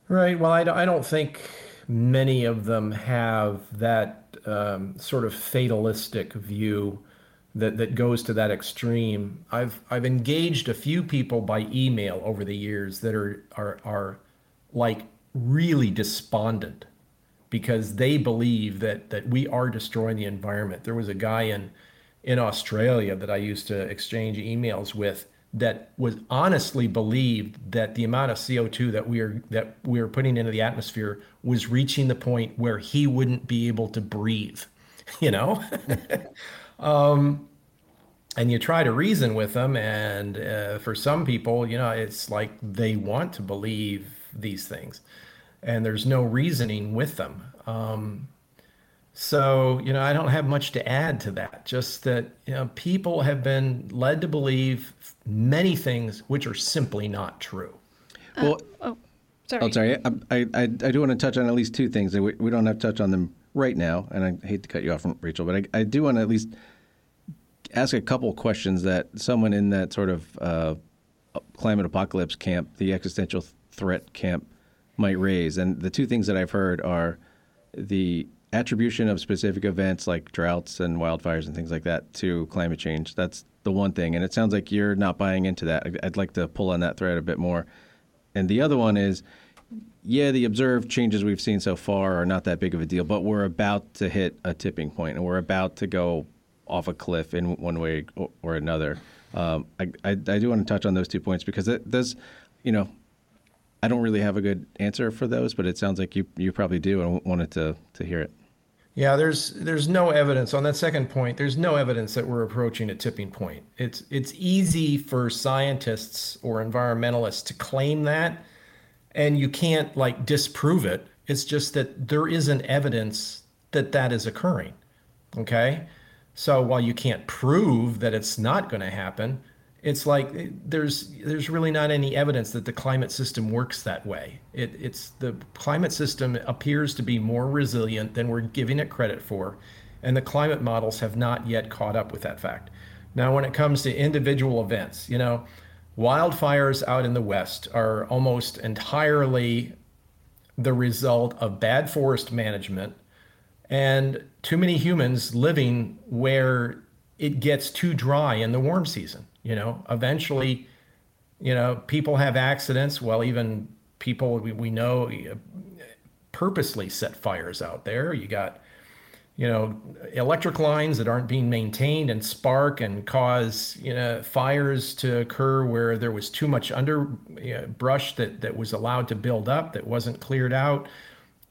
Right. Well, I don't, I don't think many of them have that um, sort of fatalistic view that, that goes to that extreme. I've I've engaged a few people by email over the years that are are are like really despondent because they believe that that we are destroying the environment. There was a guy in in Australia that I used to exchange emails with that was honestly believed that the amount of CO2 that we are that we are putting into the atmosphere was reaching the point where he wouldn't be able to breathe, you know. um, and you try to reason with them, and uh, for some people, you know, it's like they want to believe these things. and there's no reasoning with them. Um, so, you know, I don't have much to add to that. Just that, you know, people have been led to believe many things which are simply not true. Well, Uh, oh, sorry. Oh, sorry. I, I, I, I do want to touch on at least two things. We, we don't have to touch on them right now, and I hate to cut you off, Rachael, but I, I do want to at least ask a couple questions that someone in that sort of uh, climate apocalypse camp, the existential threat camp, might raise. And the two things that I've heard are the attribution of specific events like droughts and wildfires and things like that to climate change. That's the one thing. And it sounds like you're not buying into that. I'd like to pull on that thread a bit more. And the other one is yeah, the observed changes we've seen so far are not that big of a deal, but we're about to hit a tipping point and we're about to go off a cliff in one way or another. Um, I, I, I, do want to touch on those two points because it does, you know, I don't really have a good answer for those, but it sounds like you, you probably do and wanted to, to hear it. Yeah, there's there's no evidence on that second point. There's no evidence that we're approaching a tipping point. It's it's easy for scientists or environmentalists to claim that, and you can't like disprove it. It's just that there isn't evidence that that is occurring. Okay, so while you can't prove that it's not going to happen, it's like eh, there's there's really not any evidence that the climate system works that way. It, it's the climate system appears to be more resilient than we're giving it credit for, and the climate models have not yet caught up with that fact. Now, when it comes to individual events, you know, wildfires out in the West are almost entirely the result of bad forest management and too many humans living where it gets too dry in the warm season. You know, eventually, you know, people have accidents. Well, even people we, we know purposely set fires out there. You got, you know, electric lines that aren't being maintained and spark and cause, you know, fires to occur where there was too much underbrush that, that was allowed to build up that wasn't cleared out.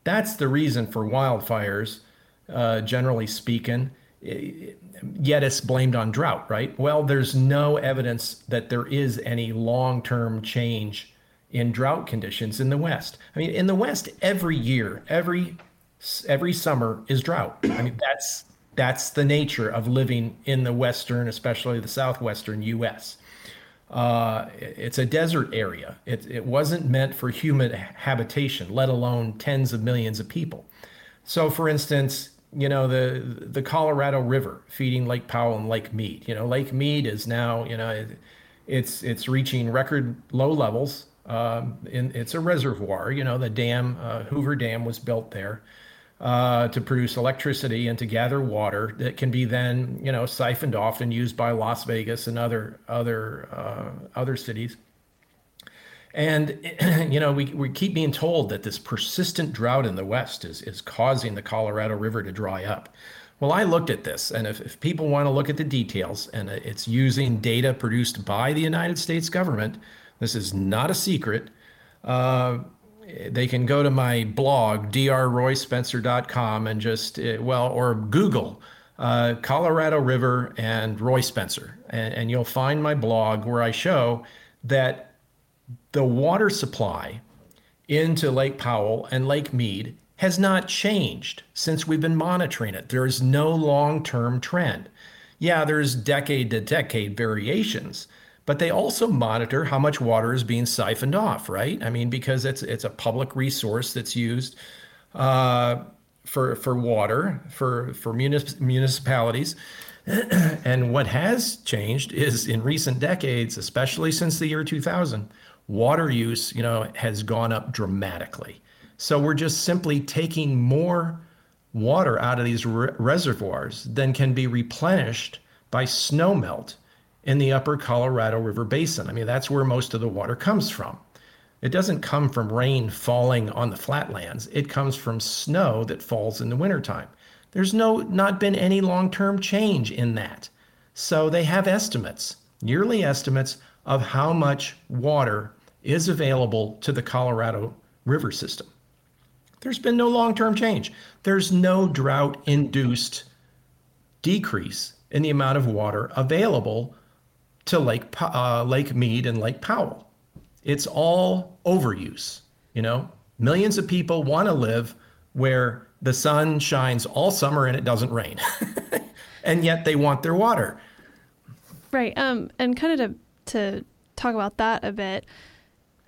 That's the reason for wildfires, uh, generally speaking yet it's blamed on drought, right? Well, there's no evidence that there is any long term change in drought conditions in the West. I mean, in the West, every year, every every summer is drought. I mean, that's that's the nature of living in the western, especially the southwestern U.S. Uh, it's a desert area. It, it wasn't meant for human habitation, let alone tens of millions of people. So, for instance, you know the the Colorado River feeding Lake Powell and Lake Mead. You know, Lake Mead is now you know it's it's reaching record low levels. Um, in, it's a reservoir. You know, the dam uh, Hoover Dam was built there uh, to produce electricity and to gather water that can be then you know siphoned off and used by Las Vegas and other other uh, other cities. And you know, we, we keep being told that this persistent drought in the West is is causing the Colorado River to dry up. Well, I looked at this, and if, if people want to look at the details, and it's using data produced by the United States government, this is not a secret. Uh, they can go to my blog, drroyspencer.com, and just, uh, well, or Google uh, Colorado River and Roy Spencer, and, and you'll find my blog where I show that the water supply into Lake Powell and Lake Mead has not changed since we've been monitoring it. There is no long term trend. Yeah, there's decade to decade variations, but they also monitor how much water is being siphoned off, right? I mean, because it's it's a public resource that's used uh, for for water for for municip- municipalities. and what has changed is in recent decades, especially since the year 2000, water use, you know, has gone up dramatically. So we're just simply taking more water out of these re- reservoirs than can be replenished by snowmelt in the upper Colorado River basin. I mean, that's where most of the water comes from. It doesn't come from rain falling on the flatlands. It comes from snow that falls in the wintertime. There's no not been any long-term change in that. So they have estimates, yearly estimates of how much water is available to the Colorado River system. There's been no long term change. There's no drought induced decrease in the amount of water available to Lake, uh, Lake Mead and Lake Powell. It's all overuse. You know, Millions of people want to live where the sun shines all summer and it doesn't rain. and yet they want their water. Right. Um, and kind of to, to talk about that a bit,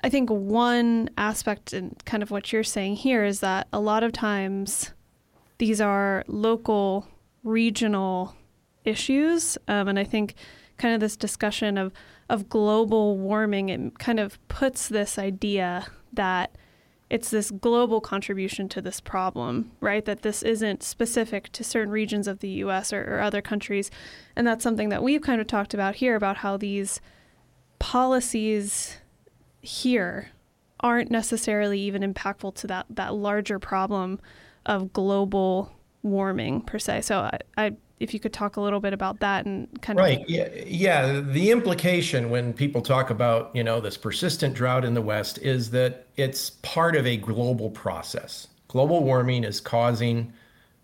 I think one aspect and kind of what you're saying here is that a lot of times these are local, regional issues. Um, and I think kind of this discussion of, of global warming, it kind of puts this idea that it's this global contribution to this problem, right? That this isn't specific to certain regions of the US or, or, other countries. And that's something that we've kind of talked about here about how these policies here aren't necessarily even impactful to that, that larger problem of global warming per se. So I, I if you could talk a little bit about that and kind right. of right yeah yeah the implication when people talk about you know this persistent drought in the west is that it's part of a global process global warming is causing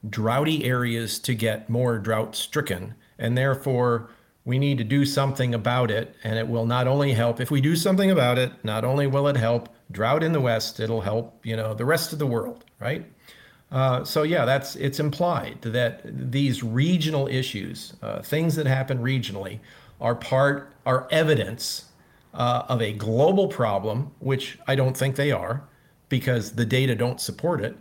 droughty areas to get more drought stricken and therefore we need to do something about it and it will not only help if we do something about it not only will it help drought in the west it'll help you know the rest of the world right? Uh, so yeah, that's it's implied that these regional issues, uh, things that happen regionally, are part are evidence uh, of a global problem, which I don't think they are, because the data don't support it,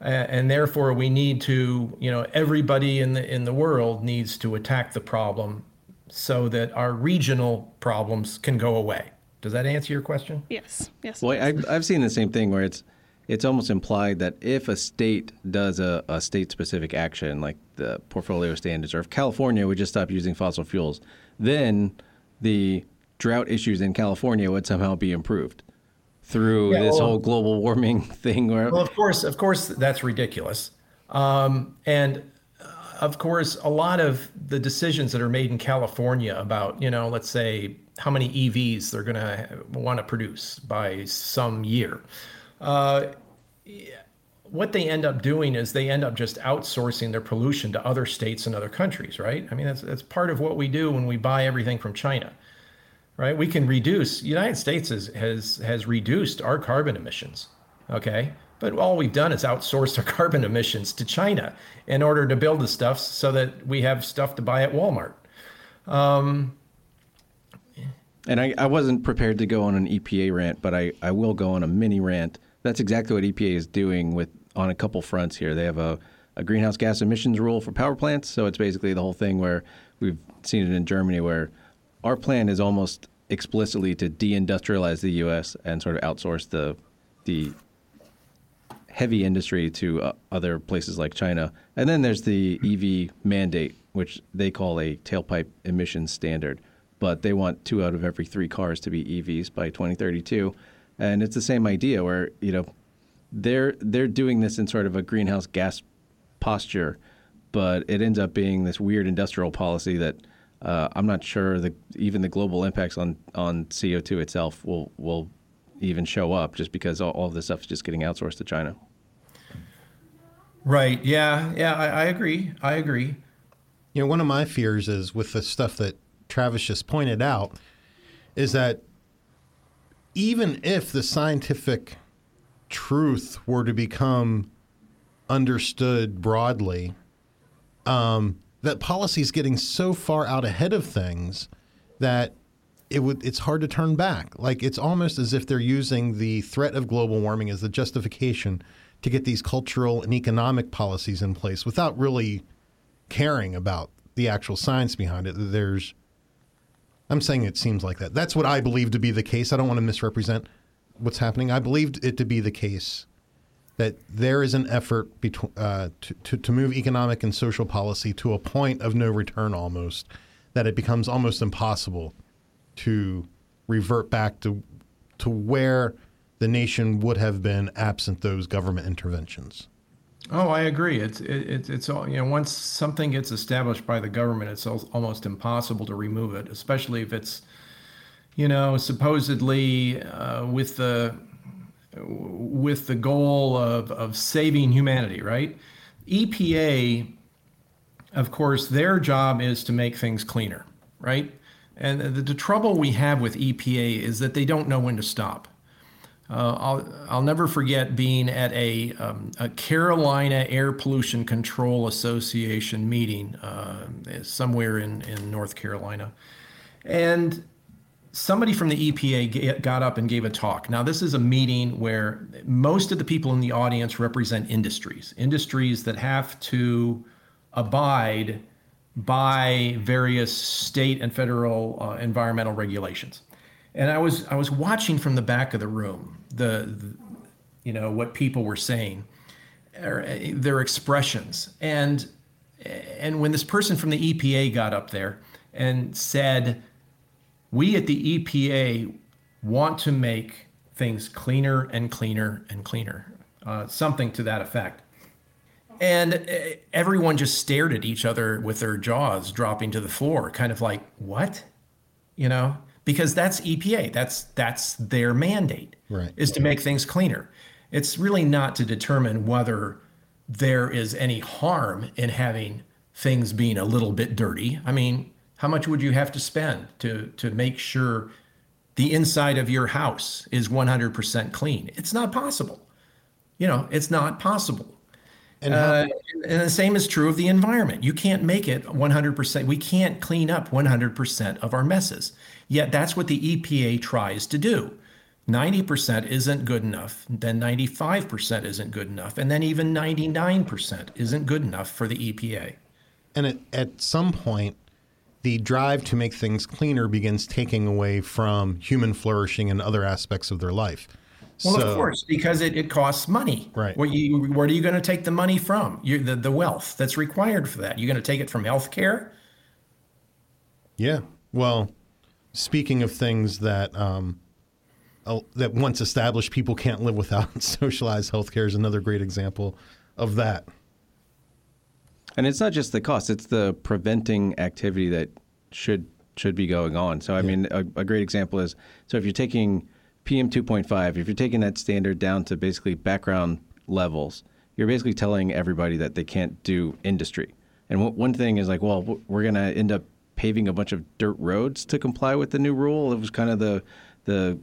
and therefore we need to, you know, everybody in the in the world needs to attack the problem so that our regional problems can go away. Does that answer your question? Yes. Yes. Well, I've, I've seen the same thing where it's it's almost implied that if a state does a, a state specific action like the portfolio standards, or if California would just stop using fossil fuels, then the drought issues in California would somehow be improved through yeah, this well, whole global warming thing. Where, well, of course, of course, that's ridiculous. Um, and of course, a lot of the decisions that are made in California about, you know, let's say how many EVs they're going to want to produce by some year. Uh, what they end up doing is they end up just outsourcing their pollution to other states and other countries, right? I mean, that's, that's part of what we do when we buy everything from China, right? We can reduce, United States has, has, has reduced our carbon emissions, okay? But all we've done is outsourced our carbon emissions to China in order to build the stuff so that we have stuff to buy at Walmart. Um, and I, I wasn't prepared to go on an EPA rant, but I, I will go on a mini rant that's exactly what EPA is doing with on a couple fronts here. They have a, a greenhouse gas emissions rule for power plants, so it's basically the whole thing where we've seen it in Germany, where our plan is almost explicitly to deindustrialize the U.S. and sort of outsource the the heavy industry to uh, other places like China. And then there's the EV mandate, which they call a tailpipe emissions standard, but they want two out of every three cars to be EVs by 2032 and it's the same idea where you know they're they're doing this in sort of a greenhouse gas posture, but it ends up being this weird industrial policy that uh, I'm not sure the even the global impacts on on CO2 itself will will even show up just because all, all of this stuff is just getting outsourced to China. Right. Yeah. Yeah. I, I agree. I agree. You know, one of my fears is with the stuff that Travis just pointed out, is that even if the scientific truth were to become understood broadly, um, that policy is getting so far out ahead of things that it would it's hard to turn back. Like it's almost as if they're using the threat of global warming as the justification to get these cultural and economic policies in place without really caring about the actual science behind it. There's I'm saying it seems like that. That's what I believe to be the case. I don't want to misrepresent what's happening. I believed it to be the case that there is an effort between, uh, to, to, to move economic and social policy to a point of no return almost, that it becomes almost impossible to revert back to, to where the nation would have been absent those government interventions. Oh, I agree. It's it, it's all you know. Once something gets established by the government, it's almost impossible to remove it, especially if it's, you know, supposedly uh, with the with the goal of of saving humanity. Right? EPA, of course, their job is to make things cleaner. Right? And the, the trouble we have with EPA is that they don't know when to stop. Uh, I'll, I'll never forget being at a, um, a Carolina Air Pollution Control Association meeting uh, somewhere in, in North Carolina. And somebody from the EPA got up and gave a talk. Now, this is a meeting where most of the people in the audience represent industries, industries that have to abide by various state and federal uh, environmental regulations. And I was I was watching from the back of the room the, the you know what people were saying, er, their expressions, and and when this person from the EPA got up there and said, "We at the EPA want to make things cleaner and cleaner and cleaner," uh, something to that effect. And uh, everyone just stared at each other with their jaws dropping to the floor, kind of like, "What?" You know because that's EPA. That's that's their mandate right. is to make things cleaner. It's really not to determine whether there is any harm in having things being a little bit dirty. I mean, how much would you have to spend to to make sure the inside of your house is 100% clean? It's not possible. You know, it's not possible. And, how- uh, and the same is true of the environment. You can't make it 100%. We can't clean up 100% of our messes. Yet that's what the EPA tries to do. 90% isn't good enough, then 95% isn't good enough, and then even 99% isn't good enough for the EPA. And at, at some point, the drive to make things cleaner begins taking away from human flourishing and other aspects of their life. Well, so, of course, because it, it costs money. Right. Where, you, where are you going to take the money from? You, the, the wealth that's required for that. You're going to take it from healthcare? Yeah. Well, speaking of things that um, that once established people can't live without, socialized healthcare is another great example of that. And it's not just the cost; it's the preventing activity that should should be going on. So, I yeah. mean, a, a great example is so if you're taking PM 2.5, if you're taking that standard down to basically background levels, you're basically telling everybody that they can't do industry. And w- one thing is like, well, we're going to end up paving a bunch of dirt roads to comply with the new rule. It was kind of the the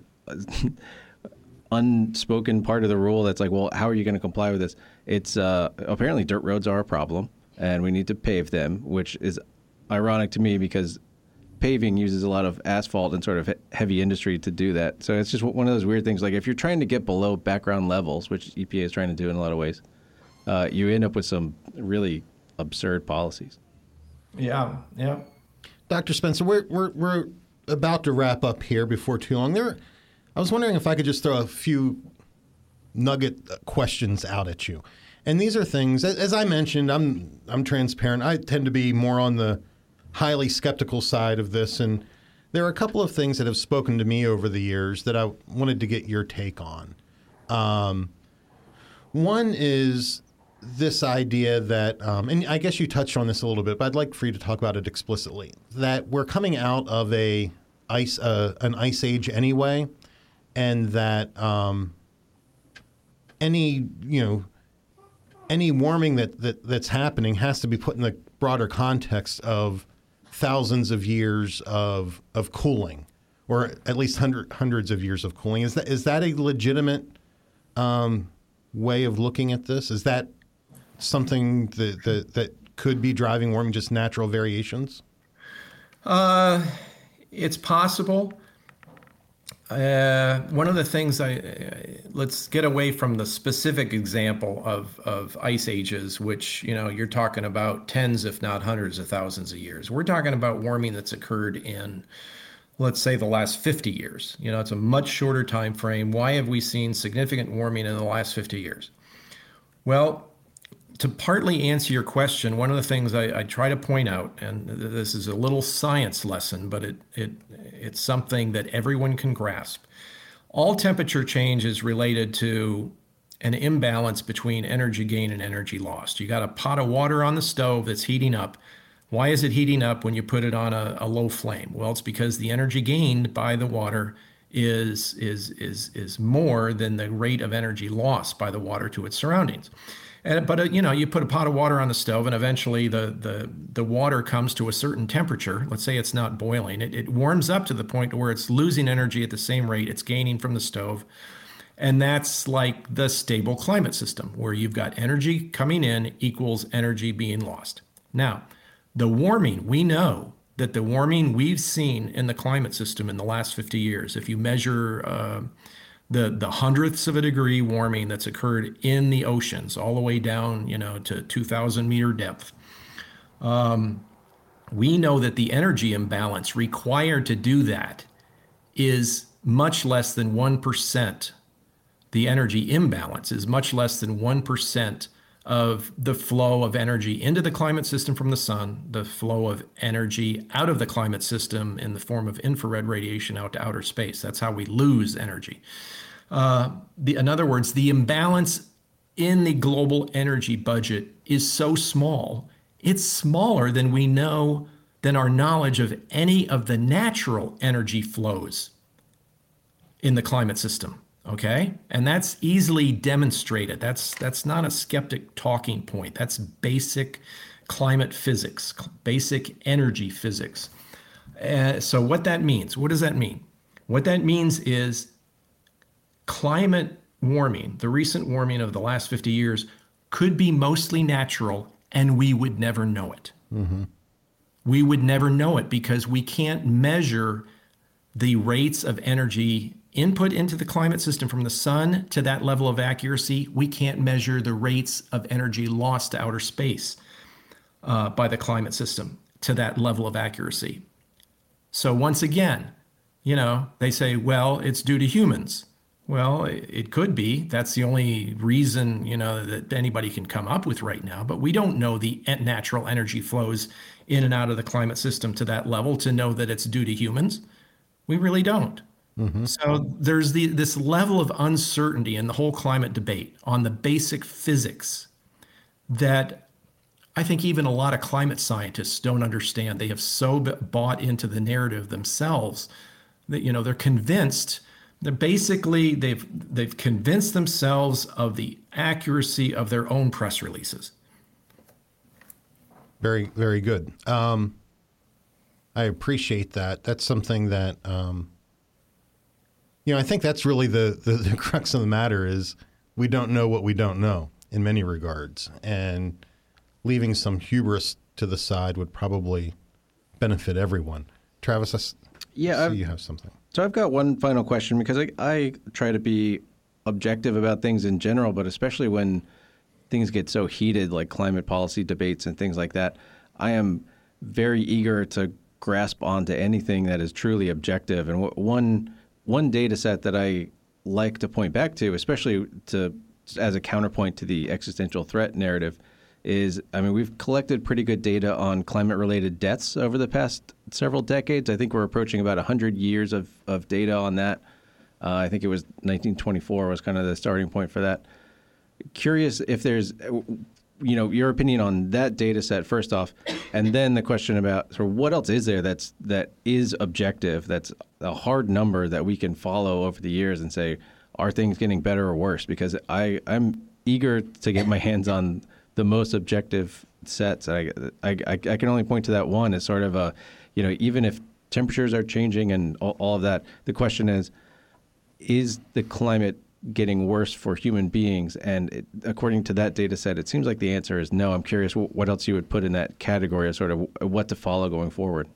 unspoken part of the rule that's like, well, how are you going to comply with this? It's uh, apparently dirt roads are a problem, and we need to pave them, which is ironic to me because paving uses a lot of asphalt and sort of heavy industry to do that. So it's just one of those weird things. Like if you're trying to get below background levels, which EPA is trying to do in a lot of ways, uh, you end up with some really absurd policies. Yeah, yeah. Dr. Spencer, we're, we're, we're about to wrap up here before too long. There, I was wondering if I could just throw a few nugget questions out at you. And these are things, as I mentioned, I'm I'm transparent. I tend to be more on the highly skeptical side of this, and there are a couple of things that have spoken to me over the years that I wanted to get your take on. Um, one is this idea that, um, and I guess you touched on this a little bit, but I'd like for you to talk about it explicitly. That we're coming out of a ice, uh, an ice age anyway, and that um, any you know any warming that, that that's happening has to be put in the broader context of thousands of years of of cooling, or at least hundred, hundreds of years of cooling. Is that is that a legitimate um, way of looking at this? Is that something that, that, that could be driving warming, just natural variations? Uh, it's possible. Uh, one of the things I let's get away from the specific example of of ice ages, which you know you're talking about tens, if not hundreds of thousands of years. We're talking about warming that's occurred in, let's say, the last 50 years. You know, it's a much shorter time frame. Why have we seen significant warming in the last 50 years? Well, to partly answer your question, one of the things I, I, try to point out, and this is a little science lesson, but it, it it's something that everyone can grasp. All temperature change is related to an imbalance between energy gain and energy lost. You got a pot of water on the stove that's heating up. Why is it heating up when you put it on a, a low flame? Well, it's because the energy gained by the water is is is is more than the rate of energy lost by the water to its surroundings. And, but uh, you know, you put a pot of water on the stove, and eventually the the the water comes to a certain temperature. Let's say it's not boiling. It, it warms up to the point where it's losing energy at the same rate it's gaining from the stove, And that's like the stable climate system where you've got energy coming in equals energy being lost. Now, the warming, we know that the warming we've seen in the climate system in the last 50 years, if you measure uh, the the hundredths of a degree warming that's occurred in the oceans, all the way down, you know, to 2,000 meter depth, um, we know that the energy imbalance required to do that is much less than one percent. The energy imbalance is much less than one percent of the flow of energy into the climate system from the sun, the flow of energy out of the climate system in the form of infrared radiation out to outer space. That's how we lose energy. Uh, the, in other words, the imbalance in the global energy budget is so small, it's smaller than we know, than our knowledge of any of the natural energy flows in the climate system okay? And that's easily demonstrated. That's that's not a skeptic talking point. That's basic climate physics basic energy physics. Uh, so what that means what does that mean? What that means is climate warming the recent warming of the last 50 years could be mostly natural and we would never know it. Mm-hmm. we would never know it because we can't measure the rates of energy input into the climate system from the sun to that level of accuracy, we can't measure the rates of energy lost to outer space uh, by the climate system to that level of accuracy. So once again, you know, they say, well, it's due to humans. Well, it could be. That's the only reason, you know, that anybody can come up with right now. But we don't know the natural energy flows in and out of the climate system to that level to know that it's due to humans. We really don't. Mm-hmm. So there's the this level of uncertainty in the whole climate debate on the basic physics that I think even a lot of climate scientists don't understand. They have so bought into the narrative themselves that you know they're convinced that basically they've they've convinced themselves of the accuracy of their own press releases. Very very good. Um, I appreciate that. That's something that. Um, you know, I think that's really the, the, the crux of the matter is we don't know what we don't know in many regards, and leaving some hubris to the side would probably benefit everyone. Travis, I yeah, see you have something. So I've got one final question because I, I try to be objective about things in general, but especially when things get so heated, like climate policy debates and things like that, I am very eager to grasp onto anything that is truly objective. And one one data set that I like to point back to, especially to as a counterpoint to the existential threat narrative, is I mean we've collected pretty good data on climate-related deaths over the past several decades. I think we're approaching about 100 years of, of data on that. Uh, I think it was 1924 was kind of the starting point for that. Curious if there's you know your opinion on that data set first off, and then the question about sort of what else is there that's that is objective, that's a hard number that we can follow over the years and say, are things getting better or worse? Because I I'm eager to get my hands on the most objective sets. I, I, I can only point to that one as sort of a, you know, even if temperatures are changing and all, all of that, the question is, is the climate getting worse for human beings? And it, according to that data set, it seems like the answer is no. I'm curious what else you would put in that category as sort of uh, what to follow going forward.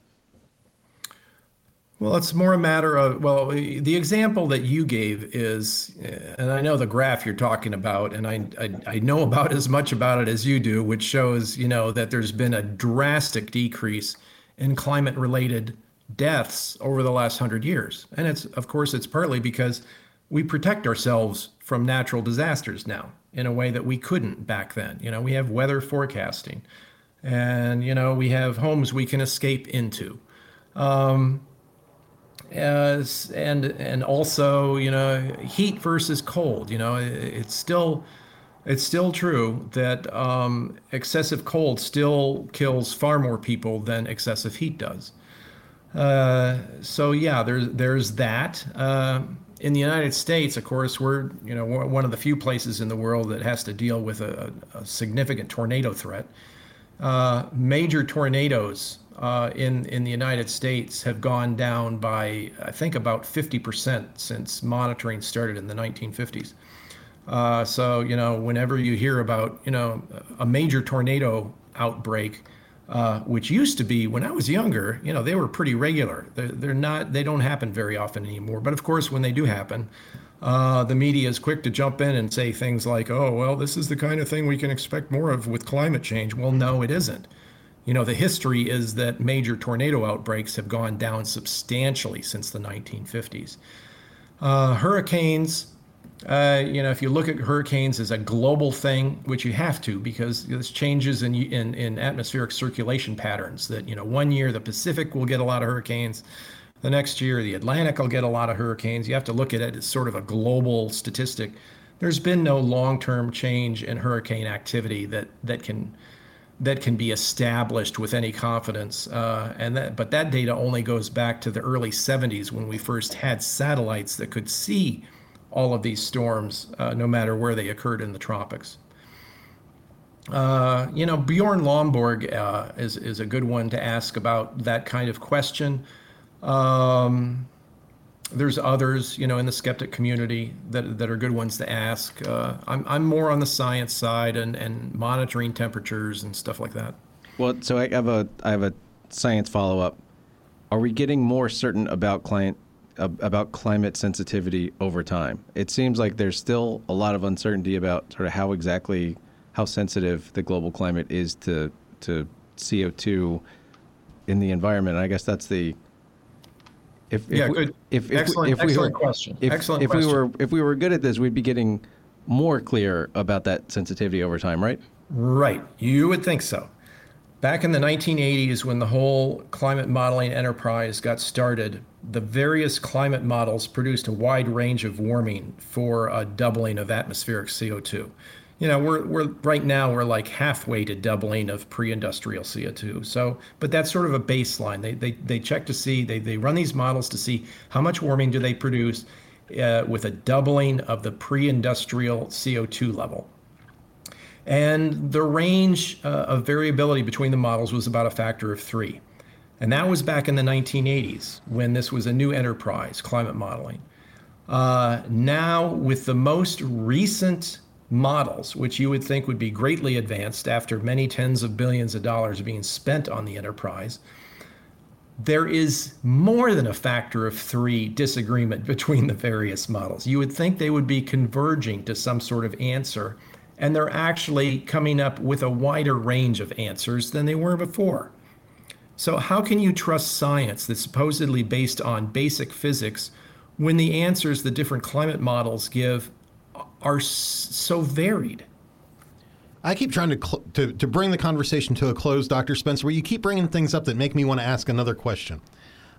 Well, it's more a matter of, well, the example that you gave is, and I know the graph you're talking about, and I, I, I, know about as much about it as you do, which shows, you know, that there's been a drastic decrease in climate related deaths over the last hundred years. And it's, of course, it's partly because we protect ourselves from natural disasters now in a way that we couldn't back then. You know, we have weather forecasting and, you know, we have homes we can escape into. Um, as, and and also you know heat versus cold you know it's still it's still true that um, excessive cold still kills far more people than excessive heat does uh, so yeah there's there's that uh, in the United States, of course, we're you know one of the few places in the world that has to deal with a, a significant tornado threat. Uh, major tornadoes uh, in in the United States have gone down by I think about 50% since monitoring started in the 1950s. Uh, so you know, whenever you hear about you know a major tornado outbreak, uh, which used to be when I was younger, you know, they were pretty regular. They're, they're not, they don't happen very often anymore. But of course, when they do happen, uh, the media is quick to jump in and say things like, "Oh, well, this is the kind of thing we can expect more of with climate change." Well, no, it isn't. You know, the history is that major tornado outbreaks have gone down substantially since the 1950s. Uh, hurricanes uh, you know, if you look at hurricanes as a global thing, which you have to because there's changes in, in, in atmospheric circulation patterns. That you know, one year the Pacific will get a lot of hurricanes, the next year the Atlantic will get a lot of hurricanes. You have to look at it as sort of a global statistic. There's been no long-term change in hurricane activity that that can that can be established with any confidence. Uh, and that, but that data only goes back to the early 70s when we first had satellites that could see all of these storms, uh, no matter where they occurred in the tropics. Uh, you know, Bjorn Lomborg uh, is, is a good one to ask about that kind of question. Um, there's others, you know, in the skeptic community that, that are good ones to ask. Uh, I'm, I'm more on the science side and, and monitoring temperatures and stuff like that. Well, so I have a I have a science follow up. Are we getting more certain about about climate sensitivity over time. It seems like there's still a lot of uncertainty about sort of how exactly how sensitive the global climate is to to CO2 in the environment. And I guess that's the if, if yeah, we, good. If, if, excellent, if we excellent were, question. If, excellent if question. we were if we were good at this, we'd be getting more clear about that sensitivity over time, right? Right. You would think so. Back in the 1980s, when the whole climate modeling enterprise got started, the various climate models produced a wide range of warming for a doubling of atmospheric CO2. You know, we're, we're right now we're like halfway to doubling of pre-industrial CO2. So, but that's sort of a baseline. They they they check to see they they run these models to see how much warming do they produce uh, with a doubling of the pre-industrial CO2 level. And the range uh, of variability between the models was about a factor of three. And that was back in the 1980s when this was a new enterprise, climate modeling. Uh, now, with the most recent models, which you would think would be greatly advanced after many tens of billions of dollars being spent on the enterprise, there is more than a factor of three disagreement between the various models. You would think they would be converging to some sort of answer and they're actually coming up with a wider range of answers than they were before. So, how can you trust science that's supposedly based on basic physics when the answers the different climate models give are so varied? I keep trying to, cl- to, to bring the conversation to a close, Dr. Spencer, where you keep bringing things up that make me want to ask another question.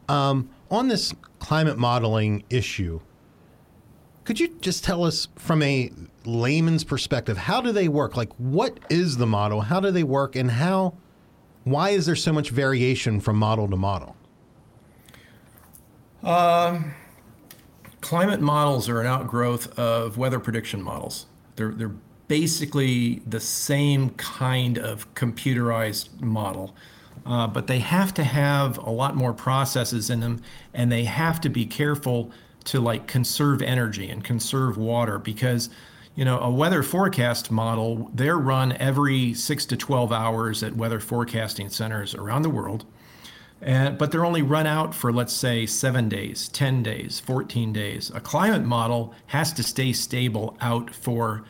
Um, on this climate modeling issue, could you just tell us from a layman's perspective, how do they work? Like, what is the model? How do they work? And how, why is there so much variation from model to model? Um, climate models are an outgrowth of weather prediction models. They're, they're basically the same kind of computerized model. Uh, but they have to have a lot more processes in them, and they have to be careful to like conserve energy and conserve water because you know a weather forecast model they're run every 6 to 12 hours at weather forecasting centers around the world. And, but they're only run out for let's say 7 days 10 days 14 days. A climate model has to stay stable out for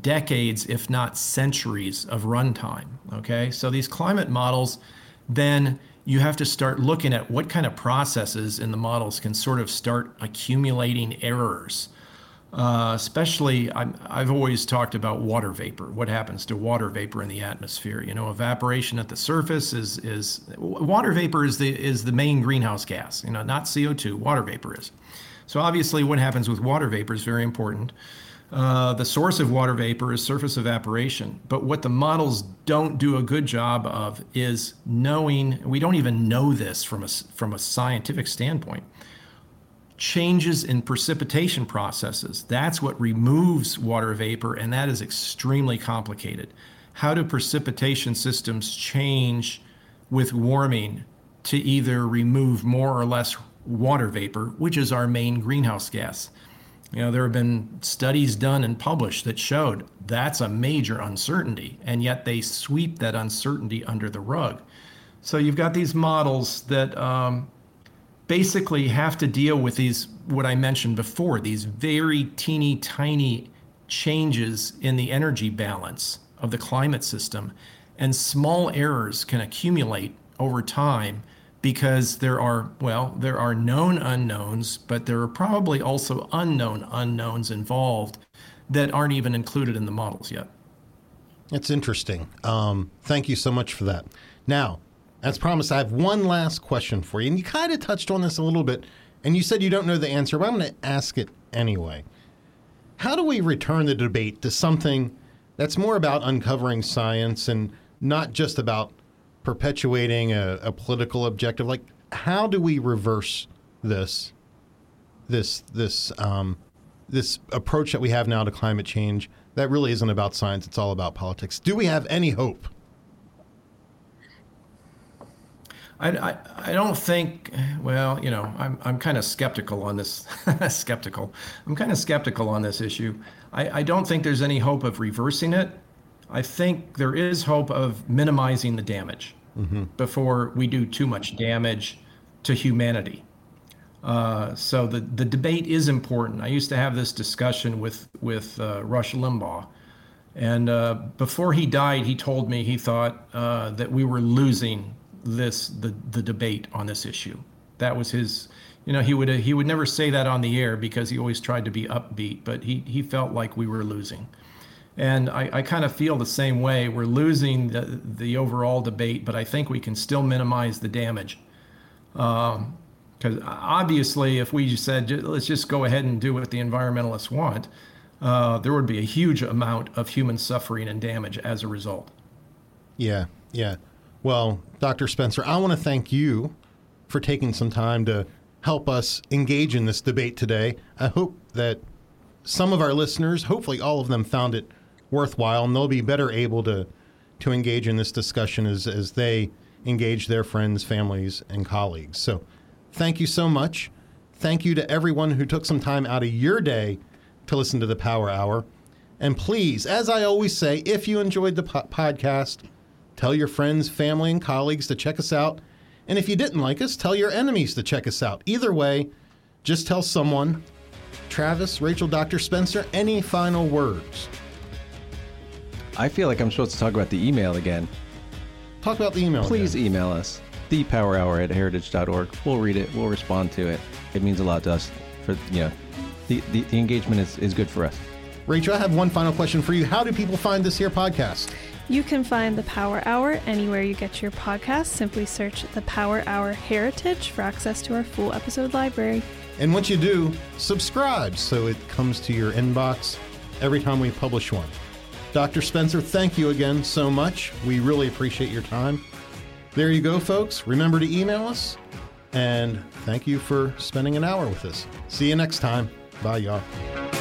decades if not centuries of runtime okay? So these climate models then you have to start looking at what kind of processes in the models can sort of start accumulating errors. Uh, especially, i have always talked about water vapor. What happens to water vapor in the atmosphere? You know, evaporation at the surface is is water vapor is the is the main greenhouse gas. You know, not CO2. Water vapor is. So obviously, what happens with water vapor is very important. Uh, the source of water vapor is surface evaporation. But what the models don't do a good job of is knowing, we don't even know this from a, from a scientific standpoint, changes in precipitation processes. That's what removes water vapor, and that is extremely complicated. How do precipitation systems change with warming to either remove more or less water vapor, which is our main greenhouse gas. You know, there have been studies done and published that showed that's a major uncertainty, and yet they sweep that uncertainty under the rug. So you've got these models that um, basically have to deal with these, what I mentioned before, these very teeny tiny changes in the energy balance of the climate system. And small errors can accumulate over time because there are, well, there are known unknowns, but there are probably also unknown unknowns involved that aren't even included in the models yet. It's interesting. Um, thank you so much for that. Now, as promised, I have one last question for you. And you kind of touched on this a little bit, and you said you don't know the answer, but I'm going to ask it anyway. How do we return the debate to something that's more about uncovering science and not just about perpetuating a, a political objective? Like, how do we reverse this, this, this, um, this approach that we have now to climate change that really isn't about science; it's all about politics? Do we have any hope? I, I, I, don't think, well, you know, I'm, I'm kind of skeptical on this. skeptical. I'm kind of skeptical on this issue. I, I don't think there's any hope of reversing it. I think there is hope of minimizing the damage mm-hmm. before we do too much damage to humanity. Uh, so the, the debate is important. I used to have this discussion with, with uh, Rush Limbaugh. And uh, before he died, he told me he thought uh, that we were losing this the the debate on this issue. That was his. You know, he would he would never say that on the air because he always tried to be upbeat, but he he felt like we were losing. And I, I kind of feel the same way. We're losing the, the overall debate, but I think we can still minimize the damage. Because um, obviously, if we just said, let's just go ahead and do what the environmentalists want, uh, there would be a huge amount of human suffering and damage as a result. Yeah, yeah. Well, Dr. Spencer, I want to thank you for taking some time to help us engage in this debate today. I hope that some of our listeners, hopefully all of them, found it worthwhile and they'll be better able to, to engage in this discussion as, as they engage their friends, families, and colleagues. So thank you so much. Thank you to everyone who took some time out of your day to listen to the Power Hour. And please, as I always say, if you enjoyed the po- podcast, Tell your friends, family, and colleagues to check us out. And if you didn't like us, tell your enemies to check us out. Either way, just tell someone. Travis, Rachael, Dr. Spencer, any final words? I feel like I'm supposed to talk about the email again. Talk about the email. Please again. email us, thepowerhour at heritage.org. We'll read it, we'll respond to it. It means a lot to us. For you know, the, the, the engagement is, is good for us. Rachael, I have one final question for you. How do people find this here podcast? You can find the Power Hour anywhere you get your podcast. Simply search the Power Hour Heritage for access to our full episode library. And once you do, subscribe so it comes to your inbox every time we publish one. Dr. Spencer, thank you again so much. We really appreciate your time. There you go, folks. Remember to email us. And thank you for spending an hour with us. See you next time. Bye, y'all.